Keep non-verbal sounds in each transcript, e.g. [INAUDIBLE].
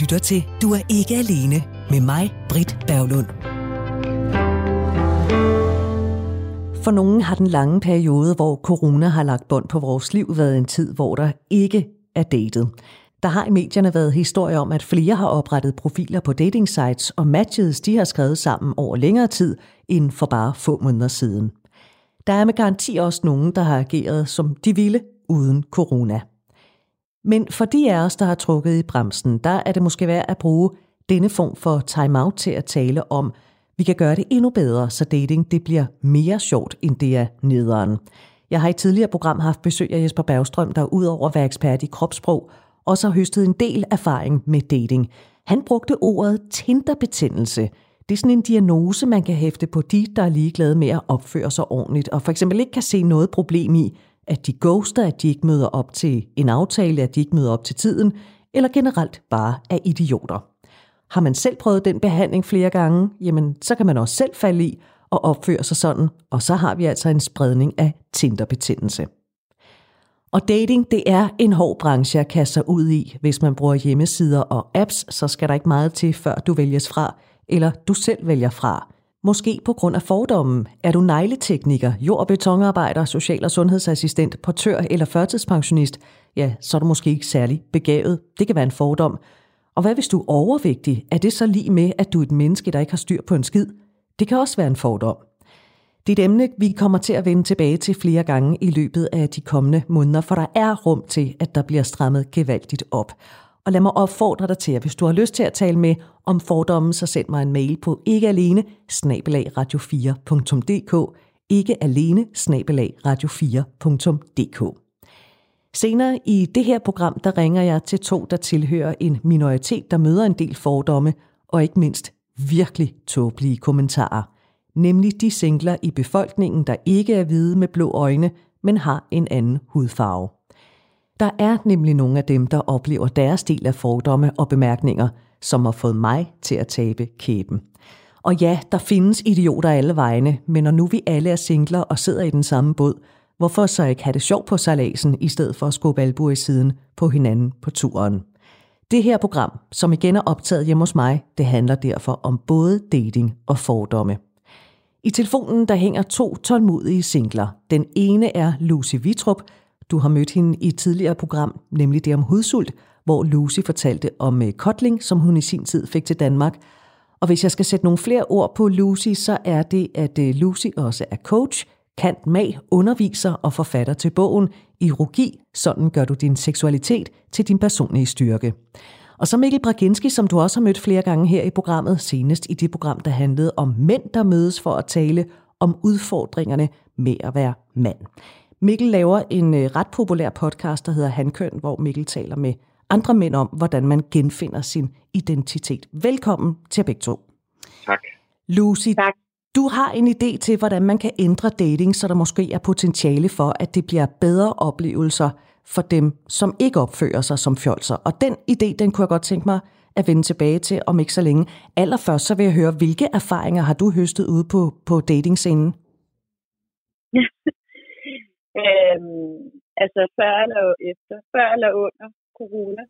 lytter til Du er ikke alene med mig, Britt Berglund. For nogen har den lange periode, hvor corona har lagt bånd på vores liv, været en tid, hvor der ikke er datet. Der har i medierne været historier om, at flere har oprettet profiler på dating sites, og matches de har skrevet sammen over længere tid end for bare få måneder siden. Der er med garanti også nogen, der har ageret, som de ville, uden corona. Men for de af os, der har trukket i bremsen, der er det måske værd at bruge denne form for timeout til at tale om, vi kan gøre det endnu bedre, så dating det bliver mere sjovt, end det er nederen. Jeg har i tidligere program haft besøg af Jesper Bergstrøm, der udover at være ekspert i kropssprog, også har høstet en del erfaring med dating. Han brugte ordet tinderbetændelse. Det er sådan en diagnose, man kan hæfte på de, der er ligeglade med at opføre sig ordentligt, og for eksempel ikke kan se noget problem i, at de ghoster, at de ikke møder op til en aftale, at de ikke møder op til tiden, eller generelt bare er idioter. Har man selv prøvet den behandling flere gange, jamen så kan man også selv falde i og opføre sig sådan, og så har vi altså en spredning af Tinderbetændelse. Og dating, det er en hård branche at kaste sig ud i. Hvis man bruger hjemmesider og apps, så skal der ikke meget til, før du vælges fra, eller du selv vælger fra. Måske på grund af fordommen. Er du negletekniker, jord- og betonarbejder, social- og sundhedsassistent, portør eller førtidspensionist, ja, så er du måske ikke særlig begavet. Det kan være en fordom. Og hvad hvis du er overvægtig? Er det så lige med, at du er et menneske, der ikke har styr på en skid? Det kan også være en fordom. Det er et emne, vi kommer til at vende tilbage til flere gange i løbet af de kommende måneder, for der er rum til, at der bliver strammet gevaldigt op. Og lad mig opfordre dig til, at hvis du har lyst til at tale med om fordommen, så send mig en mail på ikke alene radio4.dk ikke alene radio4.dk. Senere i det her program, der ringer jeg til to, der tilhører en minoritet, der møder en del fordomme, og ikke mindst virkelig tåbelige kommentarer. Nemlig de singler i befolkningen, der ikke er hvide med blå øjne, men har en anden hudfarve. Der er nemlig nogle af dem, der oplever deres del af fordomme og bemærkninger, som har fået mig til at tabe kæben. Og ja, der findes idioter alle vegne, men når nu vi alle er singler og sidder i den samme båd, hvorfor så ikke have det sjovt på salasen, i stedet for at skubbe albuer i siden på hinanden på turen? Det her program, som igen er optaget hjemme hos mig, det handler derfor om både dating og fordomme. I telefonen der hænger to tålmodige singler. Den ene er Lucy Vitrup, du har mødt hende i et tidligere program, nemlig det om hudsult, hvor Lucy fortalte om øh, kotling, som hun i sin tid fik til Danmark. Og hvis jeg skal sætte nogle flere ord på Lucy, så er det, at øh, Lucy også er coach, kant mag, underviser og forfatter til bogen Erogi, sådan gør du din seksualitet til din personlige styrke. Og så Mikkel Braginski, som du også har mødt flere gange her i programmet, senest i det program, der handlede om mænd, der mødes for at tale om udfordringerne med at være mand. Mikkel laver en øh, ret populær podcast, der hedder Hankøn, hvor Mikkel taler med andre mænd om, hvordan man genfinder sin identitet. Velkommen til begge to. Tak. Lucy, tak. du har en idé til, hvordan man kan ændre dating, så der måske er potentiale for, at det bliver bedre oplevelser for dem, som ikke opfører sig som fjolser. Og den idé, den kunne jeg godt tænke mig at vende tilbage til om ikke så længe. Allerførst så vil jeg høre, hvilke erfaringer har du høstet ude på, på datingscenen? [LAUGHS] Øhm, altså før eller efter? Før eller under corona?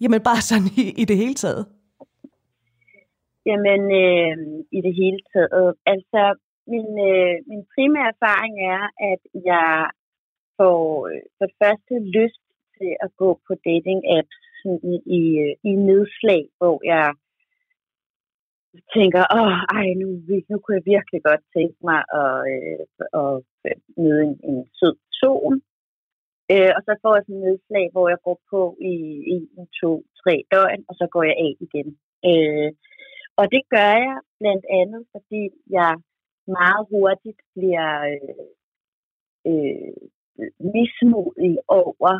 Jamen bare sådan i, i det hele taget. Jamen øh, i det hele taget. Altså min, øh, min primære erfaring er, at jeg får øh, for det første lyst til at gå på dating apps sådan i, øh, i nedslag, hvor jeg tænker, åh, ej, nu, nu kunne jeg virkelig godt tænke mig at, øh, at øh, møde en, en sød person. Øh, og så får jeg sådan en nedslag, hvor jeg går på i en, to, tre døgn, og så går jeg af igen. Øh, og det gør jeg blandt andet, fordi jeg meget hurtigt bliver øh, øh, mismodig over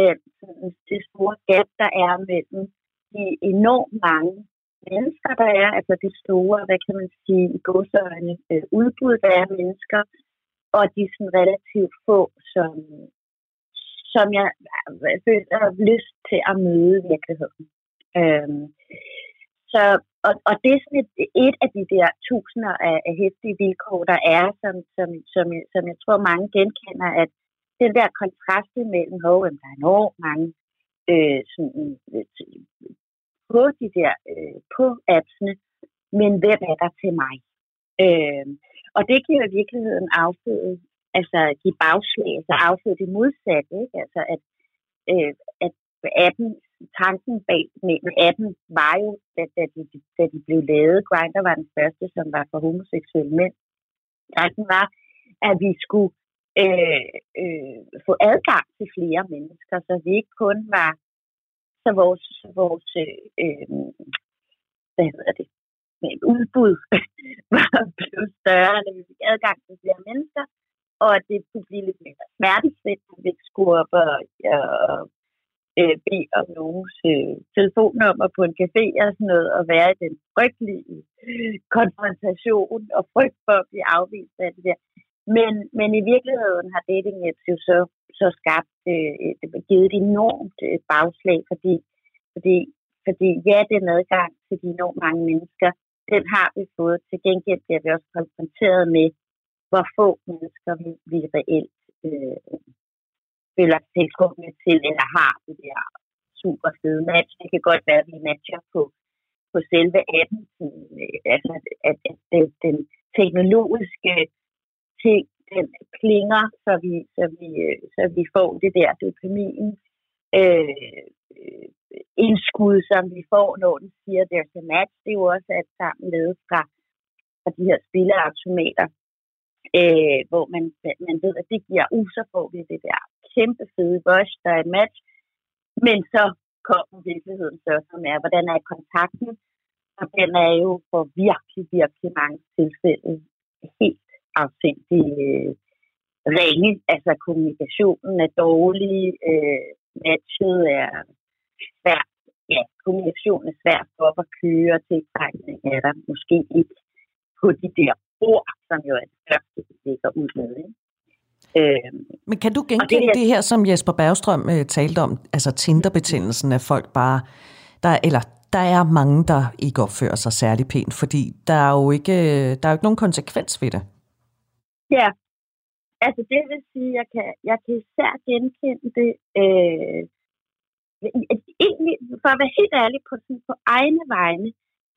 den, sådan, det store gap, der er mellem de enormt mange mennesker, der er, altså det store, hvad kan man sige, i godsøjne øh, udbud, der er mennesker, og de sådan relativt få, som, som jeg føler lyst til at møde i virkeligheden. Øhm, så, og, og det er sådan et, et af de der tusinder af, af hæftige vilkår, der er, som, som, som, som jeg tror mange genkender, at den der kontrast mellem, at der er enormt mange øh, sådan, på de der, øh, på appsene, men hvem er der til mig? Øh, og det giver i virkeligheden afføde, altså give bagslag, altså afføde det modsatte, ikke? Altså at, øh, at appen, tanken bag med appen var jo, da, da, de, da de blev lavet, Grindr var den første, som var for homoseksuelle mænd. Tanken var, at vi skulle øh, øh, få adgang til flere mennesker, så vi ikke kun var, så vores, vores øh, øhm, hvad hedder det, med udbud [LAUGHS] var blevet større, når vi fik adgang til flere mennesker, og at det kunne blive lidt mere smertefrit, at vi ikke skulle op og, og øh, bede om nogens øh, telefonnummer på en café og sådan noget, og være i den frygtelige konfrontation og frygt for at blive afvist af det der. Men, men i virkeligheden har dating apps jo så, så skabt, øh, det givet et enormt øh, bagslag, fordi, fordi, fordi ja, den adgang til de enormt mange mennesker, den har vi fået. Til gengæld bliver vi også konfronteret med, hvor få mennesker vi, vi reelt øh, føler tilskubbende til, eller har det der super fede match. Det kan godt være, at vi matcher på, på selve appen, øh, altså at, at, at den teknologiske ting, den klinger, så vi, så vi, så vi får det der dopamin øh, indskud, som vi får, når den siger, there's a match. Det er jo også alt sammen lavet fra, fra de her spilleautomater, øh, hvor man, man ved, at det giver, uh, så får vi det der kæmpe fede rush, der er et match. Men så kommer virkeligheden så, som er, hvordan er kontakten? Og den er jo for virkelig, virkelig mange tilfælde helt afsindig øh, ringe. Altså kommunikationen er dårlig, øh, matchet er svært. Ja, kommunikation er svært for at køre tiltrækning er der måske ikke på de der ord, som jo er det første, vi ligger ud med. Ikke? Øh, Men kan du genkende det, det her, som Jesper Bergstrøm uh, talte om, altså Tinder-betændelsen af folk bare, der, eller der er mange, der ikke opfører sig særlig pænt, fordi der er jo ikke, der er jo ikke nogen konsekvens ved det. Ja, altså det vil sige, jeg kan, jeg kan især genkende det, øh, egentlig, for at være helt ærlig på, sådan, på egne vegne,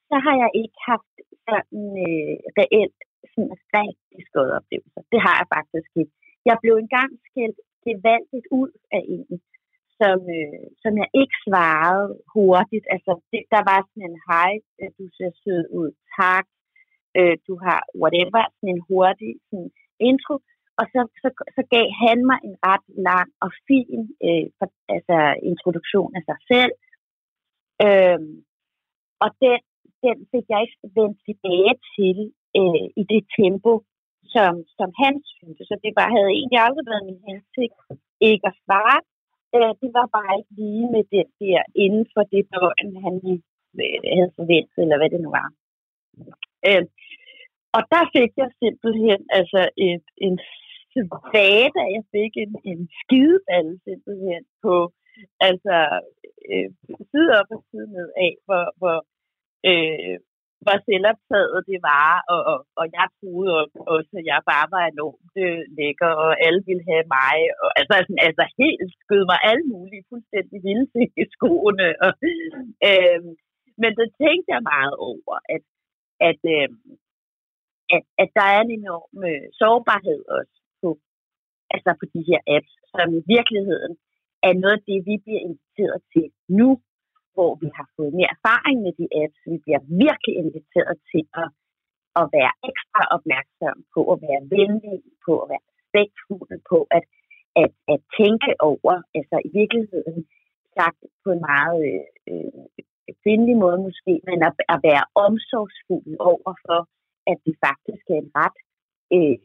så har jeg ikke haft sådan øh, reelt sådan rigtig skåret oplevelser. Det har jeg faktisk ikke. Jeg blev engang skældt gevaldigt ud af en, som, øh, som jeg ikke svarede hurtigt. Altså, det, der var sådan en hej, øh, du ser sød ud, tak, øh, du har whatever, sådan en hurtig sådan intro. Og så, så, så gav han mig en ret lang og fin øh, for, altså, introduktion af sig selv. Øhm, og den, den fik jeg ikke vendt tilbage til øh, i det tempo, som, som han syntes. Så det var, havde egentlig aldrig været min hensigt ikke at svare. Øh, det var bare ikke lige med det der inden for det døgn, han øh, havde forventet, eller hvad det nu var. Øh, og der fik jeg simpelthen altså et, en svada, jeg fik en, en skideballe simpelthen på altså øh, side op og side ned af, hvor, hvor øh, hvor selvoptaget det var, og, og, og jeg troede også, at jeg bare var enormt øh, lækker, og alle ville have mig, og altså, altså, altså helt skød mig alle mulige fuldstændig vilde i skoene. Og, øh, men det tænkte jeg meget over, at, at, øh, at, at der er en enorm øh, sårbarhed også på, altså på de her apps, som i virkeligheden er noget af det, vi bliver inviteret til nu, hvor vi har fået mere erfaring med de apps. Vi bliver virkelig inviteret til at, at være ekstra opmærksom på at være venlig, på at være respektfuld, på at, at, at tænke over, altså i virkeligheden sagt på en meget øh, øh kvindelig måde måske, men at, at være omsorgsfuld over for, at det faktisk er en ret øh,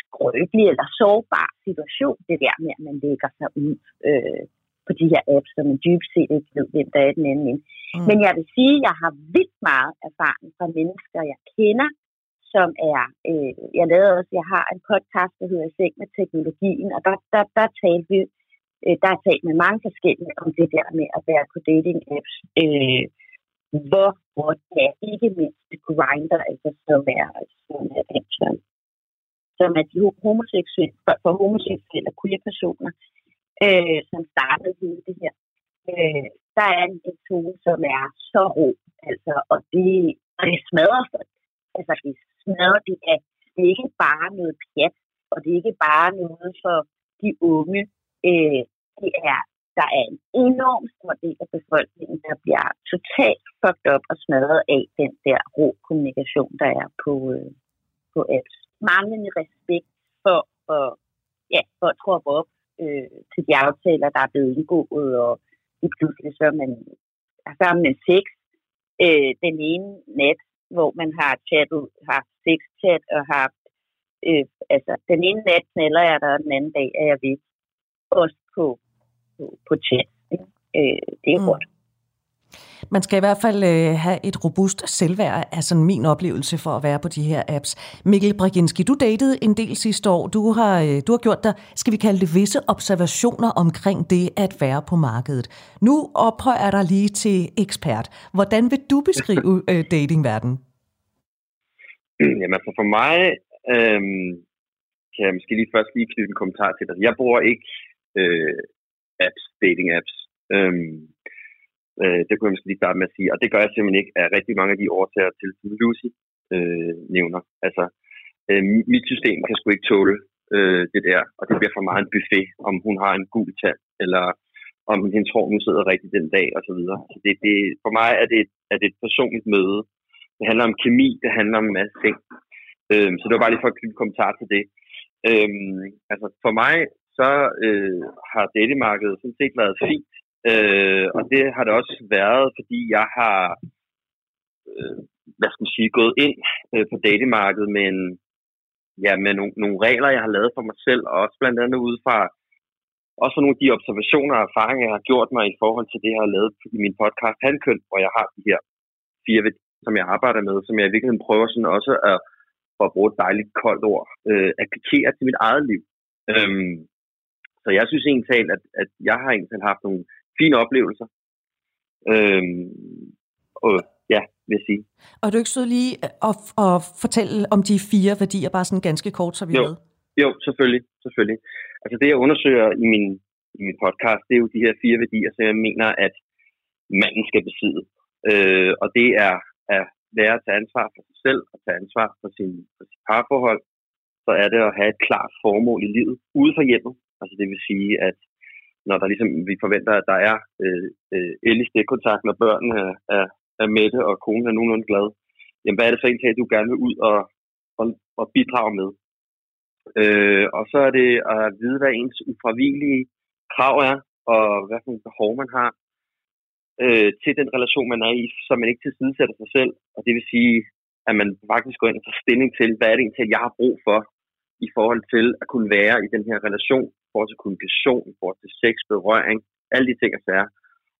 skrøbelig eller sårbar situation, det der med, at man lægger sig ud øh, på de her apps, som man dybest set ikke ved, hvem der er den anden. Mm. Men jeg vil sige, at jeg har vildt meget erfaring fra mennesker, jeg kender, som er, øh, jeg lavede også, jeg har en podcast, der hedder Seng med teknologien, og der, der, der talte vi, øh, der er talt med mange forskellige om det der med at være på dating apps, øh, hvor, hvor det er ikke mindst grinder, altså som er, som er, som, som er de homoseksuelle, for, for homoseksuelle og queer personer, øh, som startede hele det her. Øh, der er en, en tone, som er så ro, altså, og det, og det smadrer folk. Altså, det smadrer, det er, det er ikke bare noget pjat, og det er ikke bare noget for de unge. Øh, det er, der er en enorm stor del af befolkningen, der bliver totalt fucked op og smadret af den der ro kommunikation, der er på, øh, på apps. Manglende respekt for, at, ja, for at troppe op øh, til de aftaler, der er blevet indgået, og i pludselig så er man, så er man sex øh, den ene nat, hvor man har chattet, har sex-chat og har øh, altså, den ene nat knaller jeg der, og den anden dag er jeg væk. Også på, på, på chat. Øh, det er mm. godt. Man skal i hvert fald øh, have et robust selvværd, er sådan min oplevelse for at være på de her apps. Mikkel Braginski, du datede en del sidste år. Du har, øh, du har gjort dig, skal vi kalde det, visse observationer omkring det at være på markedet. Nu ophøjer jeg dig lige til ekspert. Hvordan vil du beskrive [LAUGHS] øh, datingverdenen? Jamen altså for mig øhm, kan jeg måske lige først lige knytte en kommentar til det. Jeg bruger ikke øh, apps, dating apps. Øhm, Øh, det kunne jeg måske lige starte med at sige. Og det gør jeg simpelthen ikke af rigtig mange af de årsager til, som Lucy øh, nævner. Altså, øh, mit system kan sgu ikke tåle øh, det der, og det bliver for meget en buffet, om hun har en gul tand, eller om hendes hår nu sidder rigtigt den dag, og så videre. Så det, det, for mig er det, er det et personligt møde. Det handler om kemi, det handler om en masse ting. Øhm, så det var bare lige for at knytte kommentar til det. Øhm, altså for mig, så øh, har datingmarkedet sådan set været fint Øh, og det har det også været, fordi jeg har øh, hvad skal man sige, gået ind øh, på datingmarkedet med, en, ja, med nogle, nogle regler, jeg har lavet for mig selv, og også blandt andet ud fra også nogle af de observationer og erfaringer, jeg har gjort mig i forhold til det, jeg har lavet i min podcast Handkøn, hvor jeg har de her fire værdier, som jeg arbejder med, som jeg i virkeligheden prøver sådan også at, for at bruge et dejligt koldt ord, øh, applikere til mit eget liv. Øhm, så jeg synes egentlig, at, at jeg har egentlig haft nogle fine oplevelser. Øhm, og ja, vil jeg sige. Og er du ikke så lige at, at fortælle om de fire værdier, bare sådan ganske kort, så vi jo. ved? Jo, selvfølgelig, selvfølgelig. Altså det, jeg undersøger i min, i min podcast, det er jo de her fire værdier, som jeg mener, at manden skal besidde. Øh, og det er at lære at tage ansvar for sig selv og tage ansvar for sin, for sit parforhold. Så er det at have et klart formål i livet ude for hjemmet. Altså det vil sige, at når der ligesom, vi forventer, at der er øh, øh, el i stikkontakt, når børnene er, er, er mætte, og konen er nogenlunde glad, jamen hvad er det så egentlig, at du gerne vil ud og, og, og bidrage med? Øh, og så er det at vide, hvad ens ufravigelige krav er, og hvad for behov man har øh, til den relation, man er i, så man ikke tilsidesætter sig selv. Og det vil sige, at man faktisk går ind og tager stilling til, hvad er det egentlig, jeg har brug for i forhold til at kunne være i den her relation, forhold til kommunikation, i forhold til sex, berøring, alle de ting og sager.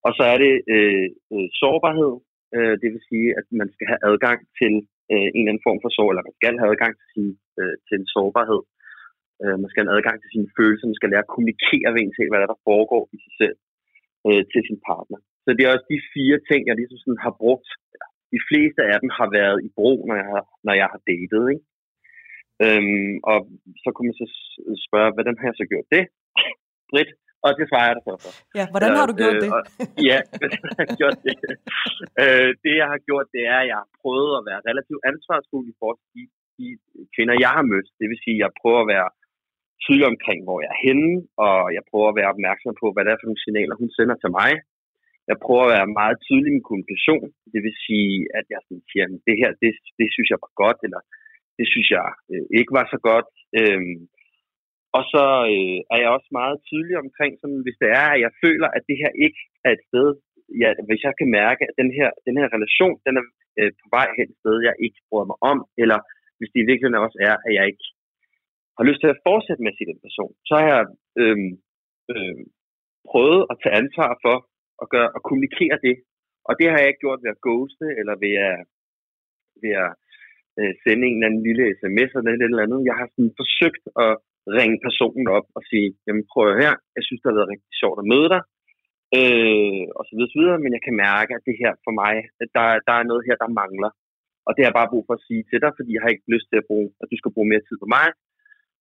Og så er det øh, øh, sårbarhed, øh, det vil sige, at man skal have adgang til øh, en eller anden form for sår, eller man skal have adgang til, sin, øh, til en sårbarhed. Øh, man skal have adgang til sine følelser, man skal lære at kommunikere ved en til, hvad der, der foregår i sig selv øh, til sin partner. Så det er også de fire ting, jeg ligesom sådan har brugt. De fleste af dem har været i brug, når jeg har, når jeg har datet. Ikke? Øhm, og så kunne man så spørge, hvordan har jeg så gjort det? Britt, og det svarer jeg dig så for. Ja, hvordan har du gjort øh, det? og, ja, [LAUGHS] hvordan har jeg gjort det? øh, det jeg har gjort, det er, at jeg har prøvet at være relativt ansvarsfuld i forhold til de, de kvinder, jeg har mødt. Det vil sige, at jeg prøver at være tydelig omkring, hvor jeg er henne, og jeg prøver at være opmærksom på, hvad det er for nogle signaler, hun sender til mig. Jeg prøver at være meget tydelig i min kommunikation. Det vil sige, at jeg siger, at det her, det, det synes jeg var godt, eller det synes jeg øh, ikke var så godt. Øhm, og så øh, er jeg også meget tydelig omkring, sådan, hvis det er, at jeg føler, at det her ikke er et sted, ja, hvis jeg kan mærke, at den her, den her relation, den er øh, på vej hen et sted, jeg ikke bryder mig om, eller hvis det i virkeligheden også er, at jeg ikke har lyst til at fortsætte med at se den person, så har jeg øh, øh, prøvet at tage ansvar for at, gøre, at kommunikere det. Og det har jeg ikke gjort ved at ghoste, eller ved at, ved at øh, sende en eller anden lille sms eller et eller andet. Jeg har sådan forsøgt at ringe personen op og sige, jamen prøv her, jeg synes, det har været rigtig sjovt at møde dig, øh, og så videre, så videre, men jeg kan mærke, at det her for mig, der, der er noget her, der mangler. Og det har jeg bare brug for at sige til dig, fordi jeg har ikke lyst til at bruge, at du skal bruge mere tid på mig,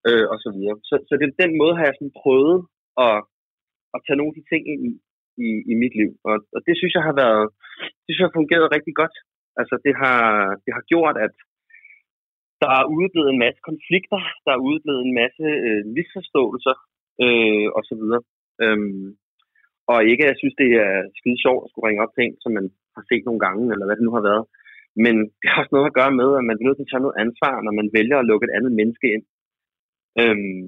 øh, og så videre. Så, så det, den måde har jeg sådan prøvet at, at tage nogle af de ting ind i. i, i mit liv. Og, og det synes jeg har været, det synes jeg har fungeret rigtig godt. Altså det har, det har gjort, at der er udeblevet en masse konflikter, der er udeblevet en masse øh, misforståelser øh, og så videre. Øhm, og ikke, at jeg synes, det er skide sjovt at skulle ringe op til en, som man har set nogle gange, eller hvad det nu har været. Men det har også noget at gøre med, at man bliver nødt til at tage noget ansvar, når man vælger at lukke et andet menneske ind. Øhm,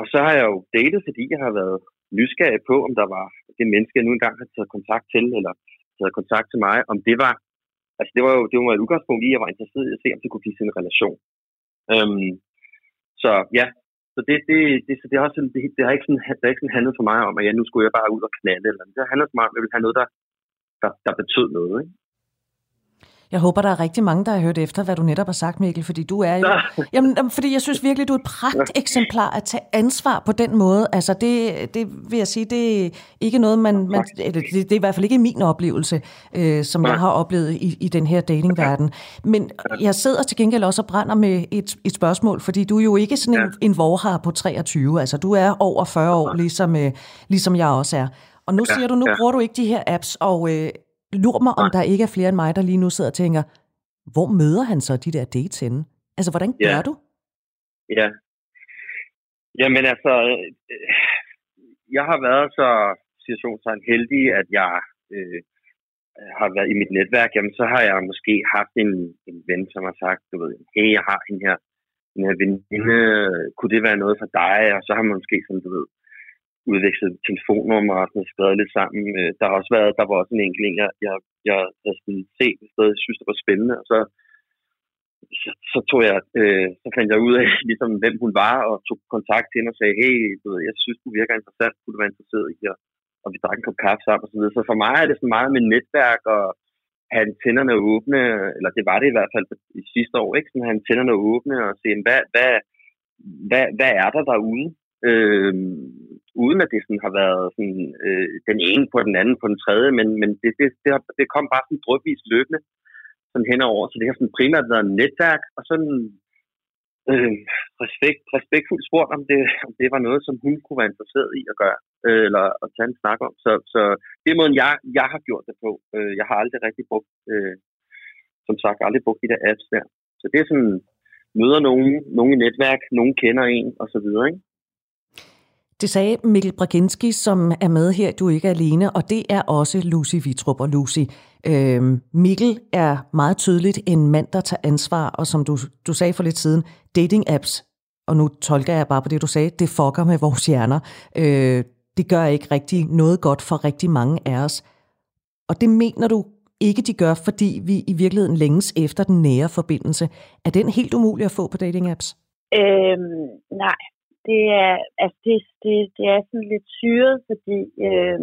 og så har jeg jo datet, fordi jeg har været nysgerrig på, om der var det menneske, jeg nu engang har taget kontakt til, eller taget kontakt til mig, om det var, altså det var jo det var et udgangspunkt i, at jeg var interesseret i at se, om det kunne blive til en relation. Øhm, så ja, så det, det, det, så det, har sådan, det, det har ikke sådan, det har ikke sådan handlet for mig om, at ja, nu skulle jeg bare ud og knalde, eller det har handlet for mig om, at jeg ville have noget, der, der, der betød noget. Ikke? Jeg håber, der er rigtig mange, der har hørt efter, hvad du netop har sagt, Mikkel, fordi du er jo... [LAUGHS] Jamen, fordi jeg synes virkelig, du er et pragt eksemplar at tage ansvar på den måde. Altså, det, det vil jeg sige, det er ikke noget, man... man det, det er i hvert fald ikke min oplevelse, øh, som jeg har oplevet i, i den her datingverden. Men jeg sidder til gengæld også og brænder med et, et spørgsmål, fordi du er jo ikke sådan en, en vorhar på 23. Altså, du er over 40 år, ligesom, øh, ligesom jeg også er. Og nu siger du, nu bruger du ikke de her apps, og øh, Lur mig, om der ikke er flere end mig, der lige nu sidder og tænker, hvor møder han så de der dates henne? Altså, hvordan gør ja. du? Ja. Jamen altså, øh, jeg har været så situationstegn heldig, at jeg øh, har været i mit netværk, jamen så har jeg måske haft en, en ven, som har sagt, du ved, hey, jeg har en her, en her veninde, kunne det være noget for dig? Og så har man måske sådan, du ved, udvekslet telefonnummer og sådan skrevet lidt sammen. Øh, der har også været, der var også en enkelt jeg, jeg, jeg havde sådan set et sted, jeg synes, det var spændende, og så, så, så tog jeg, øh, så fandt jeg ud af, [LAUGHS] ligesom, hvem hun var, og tog kontakt til hende og sagde, hey, du ved, jeg synes, du virker interessant, kunne du være interesseret i, og, og vi drak en kop kaffe sammen og så videre. Så for mig er det sådan meget med netværk og have antennerne åbne, eller det var det i hvert fald i sidste år, ikke? Sådan have antennerne åbne og se, hvad, hvad, hvad, hvad er der derude? Øh, uden at det sådan har været sådan, øh, den ene på den anden på den tredje, men, men det, det, det, har, det kom bare sådan drøbvis løbende sådan henover. Så det har sådan primært været netværk, og sådan øh, respekt, respektfuldt spurgt, om det, om det var noget, som hun kunne være interesseret i at gøre, øh, eller at tage en snak om. Så, så det er måden, jeg, jeg har gjort det på. Øh, jeg har aldrig rigtig brugt, øh, som sagt, aldrig brugt de der apps der. Så det er sådan, møder nogen, nogen i netværk, nogen kender en, og så videre, ikke? Det sagde Mikkel Braginski, som er med her, du er ikke alene, og det er også Lucy Vitrup og Lucy. Øhm, Mikkel er meget tydeligt en mand, der tager ansvar, og som du, du sagde for lidt siden, dating-apps, og nu tolker jeg bare på det, du sagde, det fucker med vores hjerner. Øh, det gør ikke rigtig noget godt for rigtig mange af os. Og det mener du ikke, de gør, fordi vi i virkeligheden længes efter den nære forbindelse. Er den helt umulig at få på dating-apps? Øhm, nej, det er, altså det, det, det er sådan lidt syret, fordi øh,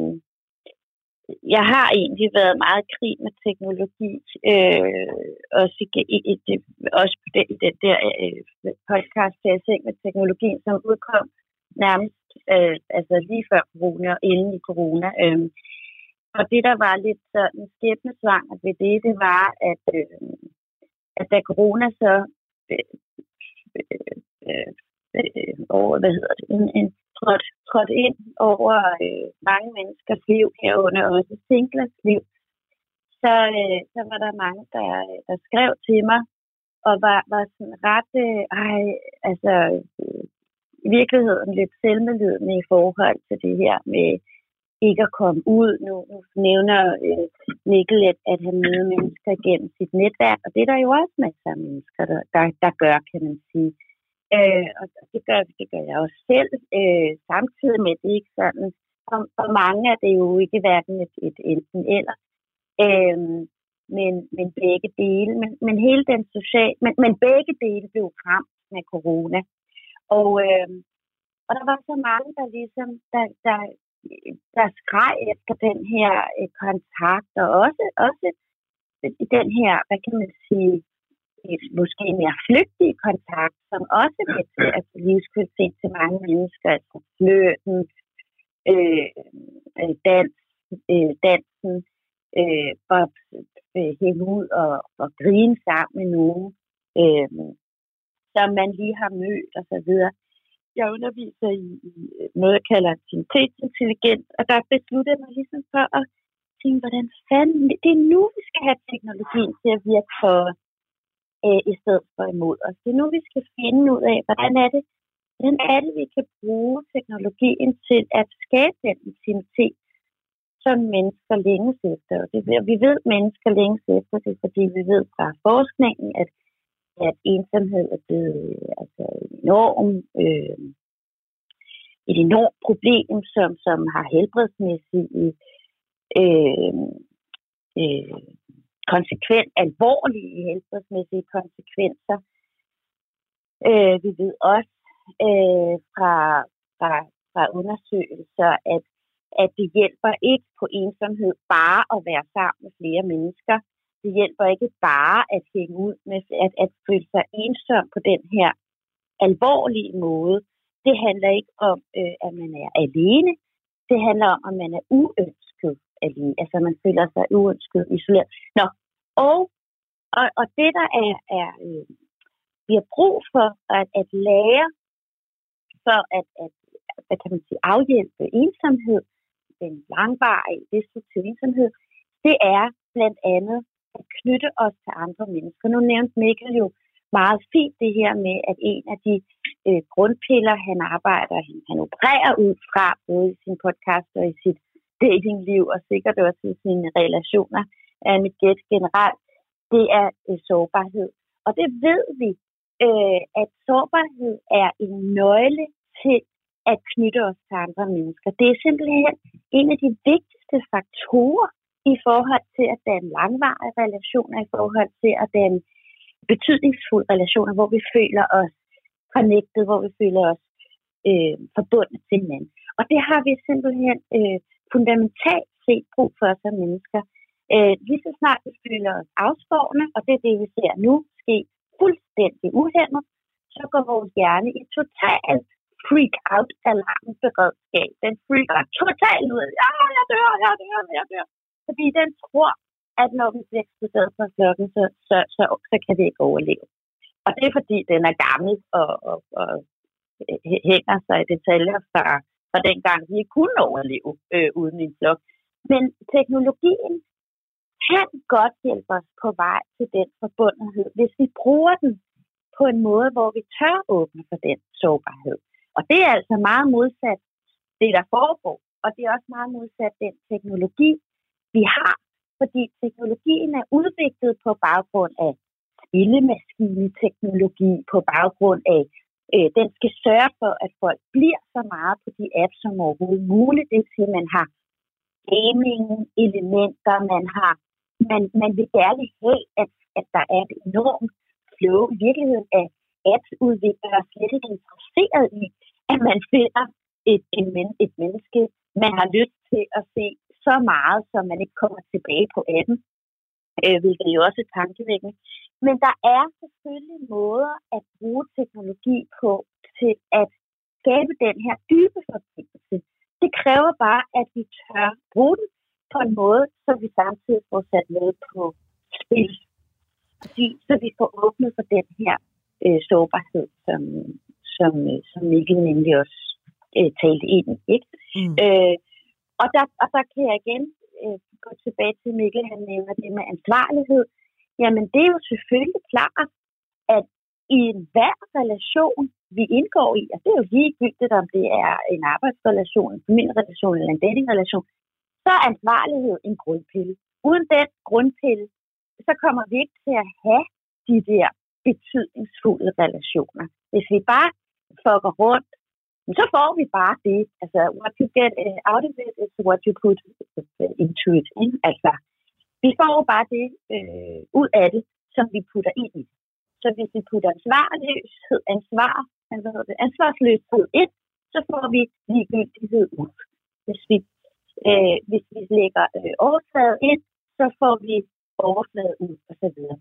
jeg har egentlig været meget krig med teknologi, øh, også, i, i, det, også på den, den der øh, podcast der Seng med teknologien, som udkom nærmest øh, altså lige før corona og inden i corona. Øh, og det, der var lidt sådan skæbnesvanger ved det, det var, at, øh, at da corona så øh, øh, øh øh, over, hvad hedder det, en, en trådt, trådt ind over øh, mange menneskers liv, herunder også singlers liv, så, øh, så var der mange, der, der skrev til mig, og var, var sådan ret, øh, ej, altså øh, i virkeligheden lidt selvmedlidende i forhold til det her med ikke at komme ud. Nu, nu nævner øh, Mikkel, at, at han møder mennesker gennem sit netværk, og det er der jo også masser af mennesker, der, der, der gør, kan man sige. Øh, og det gør, det gør jeg også selv, øh, samtidig med det ikke sådan. For, for mange er det jo ikke hverken et, et enten eller, øh, men, men begge dele. Men, men hele den social, men, men begge dele blev ramt med corona. Og, øh, og der var så mange, der ligesom, der, der, der skreg efter den her øh, kontakt, og også, også den her, hvad kan man sige, måske mere flygtig kontakt, som også er til at livskvalitet til mange mennesker, altså fløten, øh, øh, dans, øh, dansen, øh, for at øh, hænge ud og, og grine sammen med nogen, øh, som man lige har mødt og så videre. jeg underviser i, i noget, jeg kalder aktivitetsintelligens, og der besluttede mig ligesom for at tænke, hvordan fanden, det er nu, vi skal have teknologien til at virke for øh, i stedet for imod os. Det er nu, vi skal finde ud af, hvordan er det, hvordan er det, vi kan bruge teknologien til at skabe den intimitet, som mennesker længes efter. Og det, vi ved, at mennesker længes efter det, fordi vi ved fra forskningen, at, at ensomhed er blevet øh, altså, enorm, øh, et enormt problem, som, som har helbredsmæssige øh, øh, konsekvent, alvorlige helbredsmæssige konsekvenser. Øh, vi ved også øh, fra, fra, fra undersøgelser, at, at det hjælper ikke på ensomhed bare at være sammen med flere mennesker. Det hjælper ikke bare at hænge ud med, at, at føle sig ensom på den her alvorlige måde. Det handler ikke om, øh, at man er alene. Det handler om, at man er uønsket alene. Altså, man føler sig uønsket isoleret. Nå, og, og, og det, der er, er øh, vi har brug for at, at lære, for at, at hvad kan man sige, afhjælpe ensomhed, den langvarige destruktive ensomhed, det er blandt andet at knytte os til andre mennesker. Nu nævnte Mikkel jo meget fint det her med, at en af de øh, grundpiller, han arbejder, han, han opererer ud fra, både i sin podcast og i sit datingliv, og sikkert også i sine relationer, er mit gæt generelt, det er øh, sårbarhed. Og det ved vi, øh, at sårbarhed er en nøgle til at knytte os til andre mennesker. Det er simpelthen en af de vigtigste faktorer i forhold til at danne langvarige relationer, i forhold til at danne betydningsfulde relationer, hvor vi føler os connected, hvor vi føler os øh, forbundet til hinanden. Og det har vi simpelthen øh, fundamentalt set brug for som mennesker. Øh, lige så snart vi føler os afskårende, og det er det, vi ser nu ske fuldstændig uhemmet, så går vores hjerne i total freak-out alarmberedskab. Den freaker totalt ud. Ja, ah, jeg dør, jeg dør, jeg dør. Fordi den tror, at når vi bliver eksploderet fra klokken, så, så, så, så kan vi ikke overleve. Og det er fordi, den er gammel og, og, og hænger sig i detaljer fra, fra dengang, vi ikke kunne overleve øh, uden en flok. Men teknologien kan godt hjælpe os på vej til den forbundethed, hvis vi bruger den på en måde, hvor vi tør åbne for den sårbarhed. Og det er altså meget modsat det, der foregår. Og det er også meget modsat den teknologi, vi har. Fordi teknologien er udviklet på baggrund af spillemaskineteknologi, på baggrund af, øh, den skal sørge for, at folk bliver så meget på de apps som overhovedet muligt. Det vil sige, at man har gaming-elementer, man har man, man vil gerne have, at, at der er et enormt flow. I virkeligheden af appsudviklere slet ikke interesseret i, at man finder et, en, et menneske, man har lyst til at se så meget, så man ikke kommer tilbage på appen, øh, hvilket jo også er tankevækkende. Men der er selvfølgelig måder at bruge teknologi på til at skabe den her dybe forbindelse. Det kræver bare, at vi tør bruge den på en måde, så vi samtidig får sat noget på spil. Så vi får åbnet for den her øh, sårbarhed, som, som, øh, som Mikkel nemlig også øh, talte ind i. Ikke? Mm. Øh, og, der, og der kan jeg igen øh, gå tilbage til Mikkel, han nævner det med ansvarlighed. Jamen det er jo selvfølgelig klart, at i enhver relation, vi indgår i, og det er jo ligegyldigt, om det er en arbejdsrelation, en familierelation eller en datingrelation, så er ansvarlighed en grundpille. Uden den grundpille, så kommer vi ikke til at have de der betydningsfulde relationer. Hvis vi bare fucker rundt, så får vi bare det. Altså, what you get uh, out of it is what you put uh, into it. Ikke? Altså, vi får bare det øh, ud af det, som vi putter ind i det. Så hvis vi putter ansvarløshed, ansvar, hvad hedder det, ansvarsløshed ind, så får vi ligegyldighed ud. Hvis vi Øh, hvis vi lægger øh, overfladet ind, så får vi overfladet ud videre.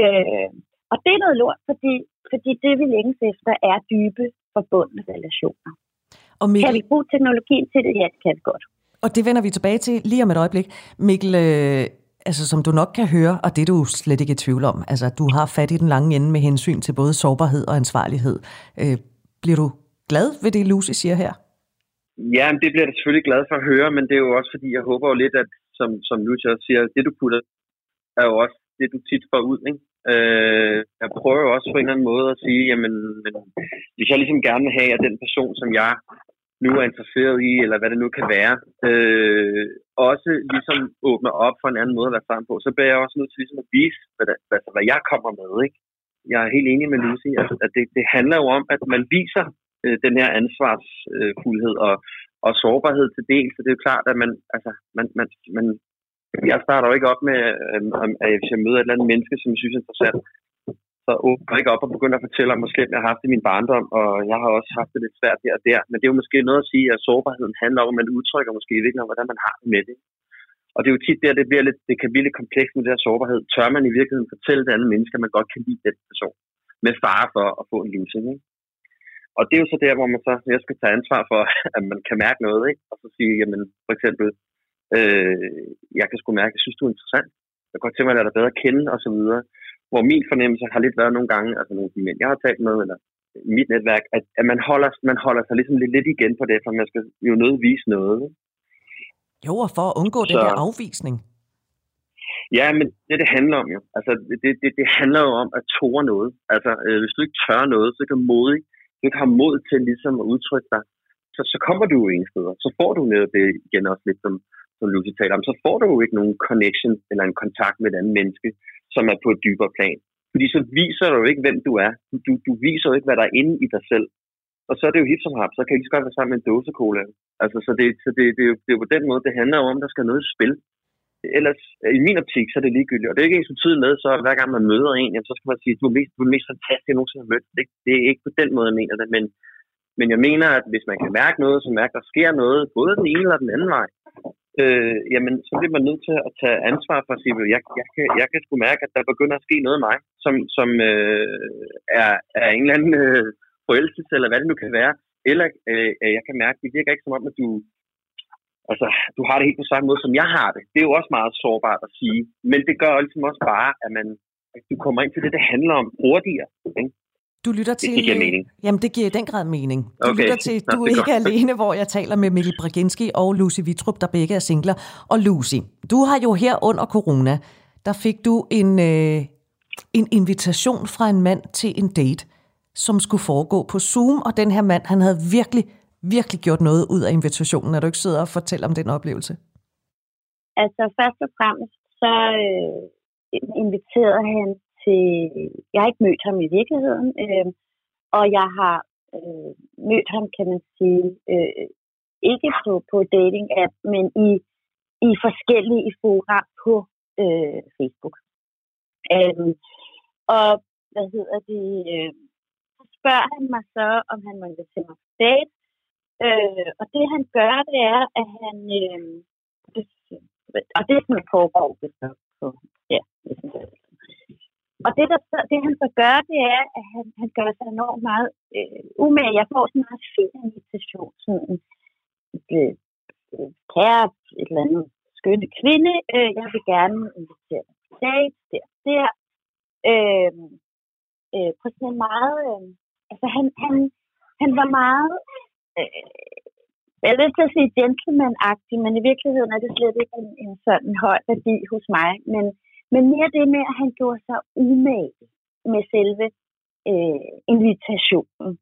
Øh, og det er noget lort, fordi, fordi det vi længes efter er dybe forbundne relationer. Og Mikkel, kan vi bruge teknologien til det? Ja, det kan vi godt. Og det vender vi tilbage til lige om et øjeblik. Mikkel, øh, altså som du nok kan høre, og det er du slet ikke i tvivl om, altså du har fat i den lange ende med hensyn til både sårbarhed og ansvarlighed. Øh, bliver du glad ved det, Lucy siger her? Ja, det bliver jeg selvfølgelig glad for at høre, men det er jo også fordi, jeg håber jo lidt, at som, som Lucy også siger, det du putter, er jo også det, du tit får ud. Ikke? Øh, jeg prøver jo også på en eller anden måde at sige, jamen, men, hvis jeg ligesom gerne vil have, at den person, som jeg nu er interesseret i, eller hvad det nu kan være, øh, også ligesom åbner op for en anden måde at være sammen på, så bliver jeg også nødt til ligesom at vise, hvad, der, hvad, hvad jeg kommer med. Ikke? Jeg er helt enig med Lucy, altså, at det, det handler jo om, at man viser øh, den her ansvarsfuldhed og, og sårbarhed til del, så det er jo klart, at man, altså, man, man, man jeg starter jo ikke op med, øh, at hvis jeg møder et eller andet menneske, som jeg synes er interessant, så åbner jeg ikke op og begynder at fortælle om, hvor slemt jeg har haft i min barndom, og jeg har også haft det lidt svært her og der. Men det er jo måske noget at sige, at sårbarheden handler om, at man udtrykker måske i virkeligheden, hvordan man har det med det. Og det er jo tit der, det, bliver lidt, det kan blive lidt komplekst med det her sårbarhed. Tør man i virkeligheden fortælle det andet menneske, at man godt kan lide den person, med fare for at få en losing. Ikke? Og det er jo så der, hvor man så, jeg skal tage ansvar for, [LAUGHS] at man kan mærke noget, ikke? og så sige, jamen for eksempel, øh, jeg kan sgu mærke, jeg synes, du er interessant. Jeg kan godt tænke mig at lade dig bedre kende, og så videre hvor min fornemmelse har lidt været nogle gange, altså nogle af de mænd, jeg har talt med, eller mit netværk, at, at man, holder, man holder sig ligesom lidt, lidt igen på det, for man skal jo nødt vise noget. Jo, og for at undgå så, den der afvisning. Ja, men det, det handler om jo. Altså, det, det, det handler jo om at tåre noget. Altså, øh, hvis du ikke tør noget, så kan modig, du ikke har mod til ligesom at udtrykke dig, så, så kommer du jo ingen steder. Så får du noget det igen også lidt som, som Lucy taler om, så får du jo ikke nogen connection eller en kontakt med et andet menneske som er på et dybere plan. Fordi så viser du jo ikke, hvem du er. Du, du viser jo ikke, hvad der er inde i dig selv. Og så er det jo hip som hap, så kan jeg lige så godt være sammen med en dåse cola. Altså, så det, så det, det, det, det er jo på den måde, det handler om, at der skal noget i spil. Ellers, i min optik, så er det ligegyldigt. Og det er ikke ens tid med, så hver gang man møder en, jamen, så skal man sige, du er mest, du er mest fantastisk, jeg nogensinde har mødt. Det, det er ikke på den måde, jeg mener det. Men, men jeg mener, at hvis man kan mærke noget, så mærker, der sker noget, både den ene eller den anden vej, øh, jamen, så bliver man nødt til at tage ansvar for at sige, jeg, jeg, kan, jeg kan sgu mærke, at der begynder at ske noget af mig, som, som øh, er, er en eller anden øh, forelskelse, eller hvad det nu kan være. Eller øh, jeg kan mærke, det virker ikke som om, at du, altså, du har det helt på samme måde, som jeg har det. Det er jo også meget sårbart at sige. Men det gør ligesom også bare, at man at du kommer ind til det, det handler om hurtigere. Ikke? Du lytter til... Det giver mening. Jamen, det giver i den grad mening. Du okay. lytter til Du er ikke godt. alene, hvor jeg taler med Mikkel Braginski og Lucy Vitrup, der begge er singler. Og Lucy, du har jo her under corona, der fik du en, øh, en invitation fra en mand til en date, som skulle foregå på Zoom, og den her mand, han havde virkelig, virkelig gjort noget ud af invitationen. Er du ikke sidder og fortæller om den oplevelse? Altså, først og fremmest, så øh, inviterede han til, jeg har ikke mødt ham i virkeligheden, øh, og jeg har øh, mødt ham, kan man sige, øh, ikke på, på dating app, men i, i forskellige fora på øh, Facebook. Øh, og hvad hedder det, øh, så spørger han mig så, om han må invitere mig på date, øh, og det han gør, det er, at han, øh, det, og det er sådan, foregår på, ja, og det, der, det han så gør, det er, at han, han gør sig enormt meget øh, umage. Jeg får sådan en meget fin invitation. Sådan øh, øh, kære et eller andet skønne kvinde. Øh, jeg vil gerne invitere dig til date, der, der. Øh, øh, på sådan en meget... Øh, altså, han, han, han var meget... Øh, jeg vil til at sige gentleman-agtig, men i virkeligheden er det slet ikke en, en sådan høj værdi hos mig. Men men mere det med, at han gjorde sig umage med selve øh, invitationen.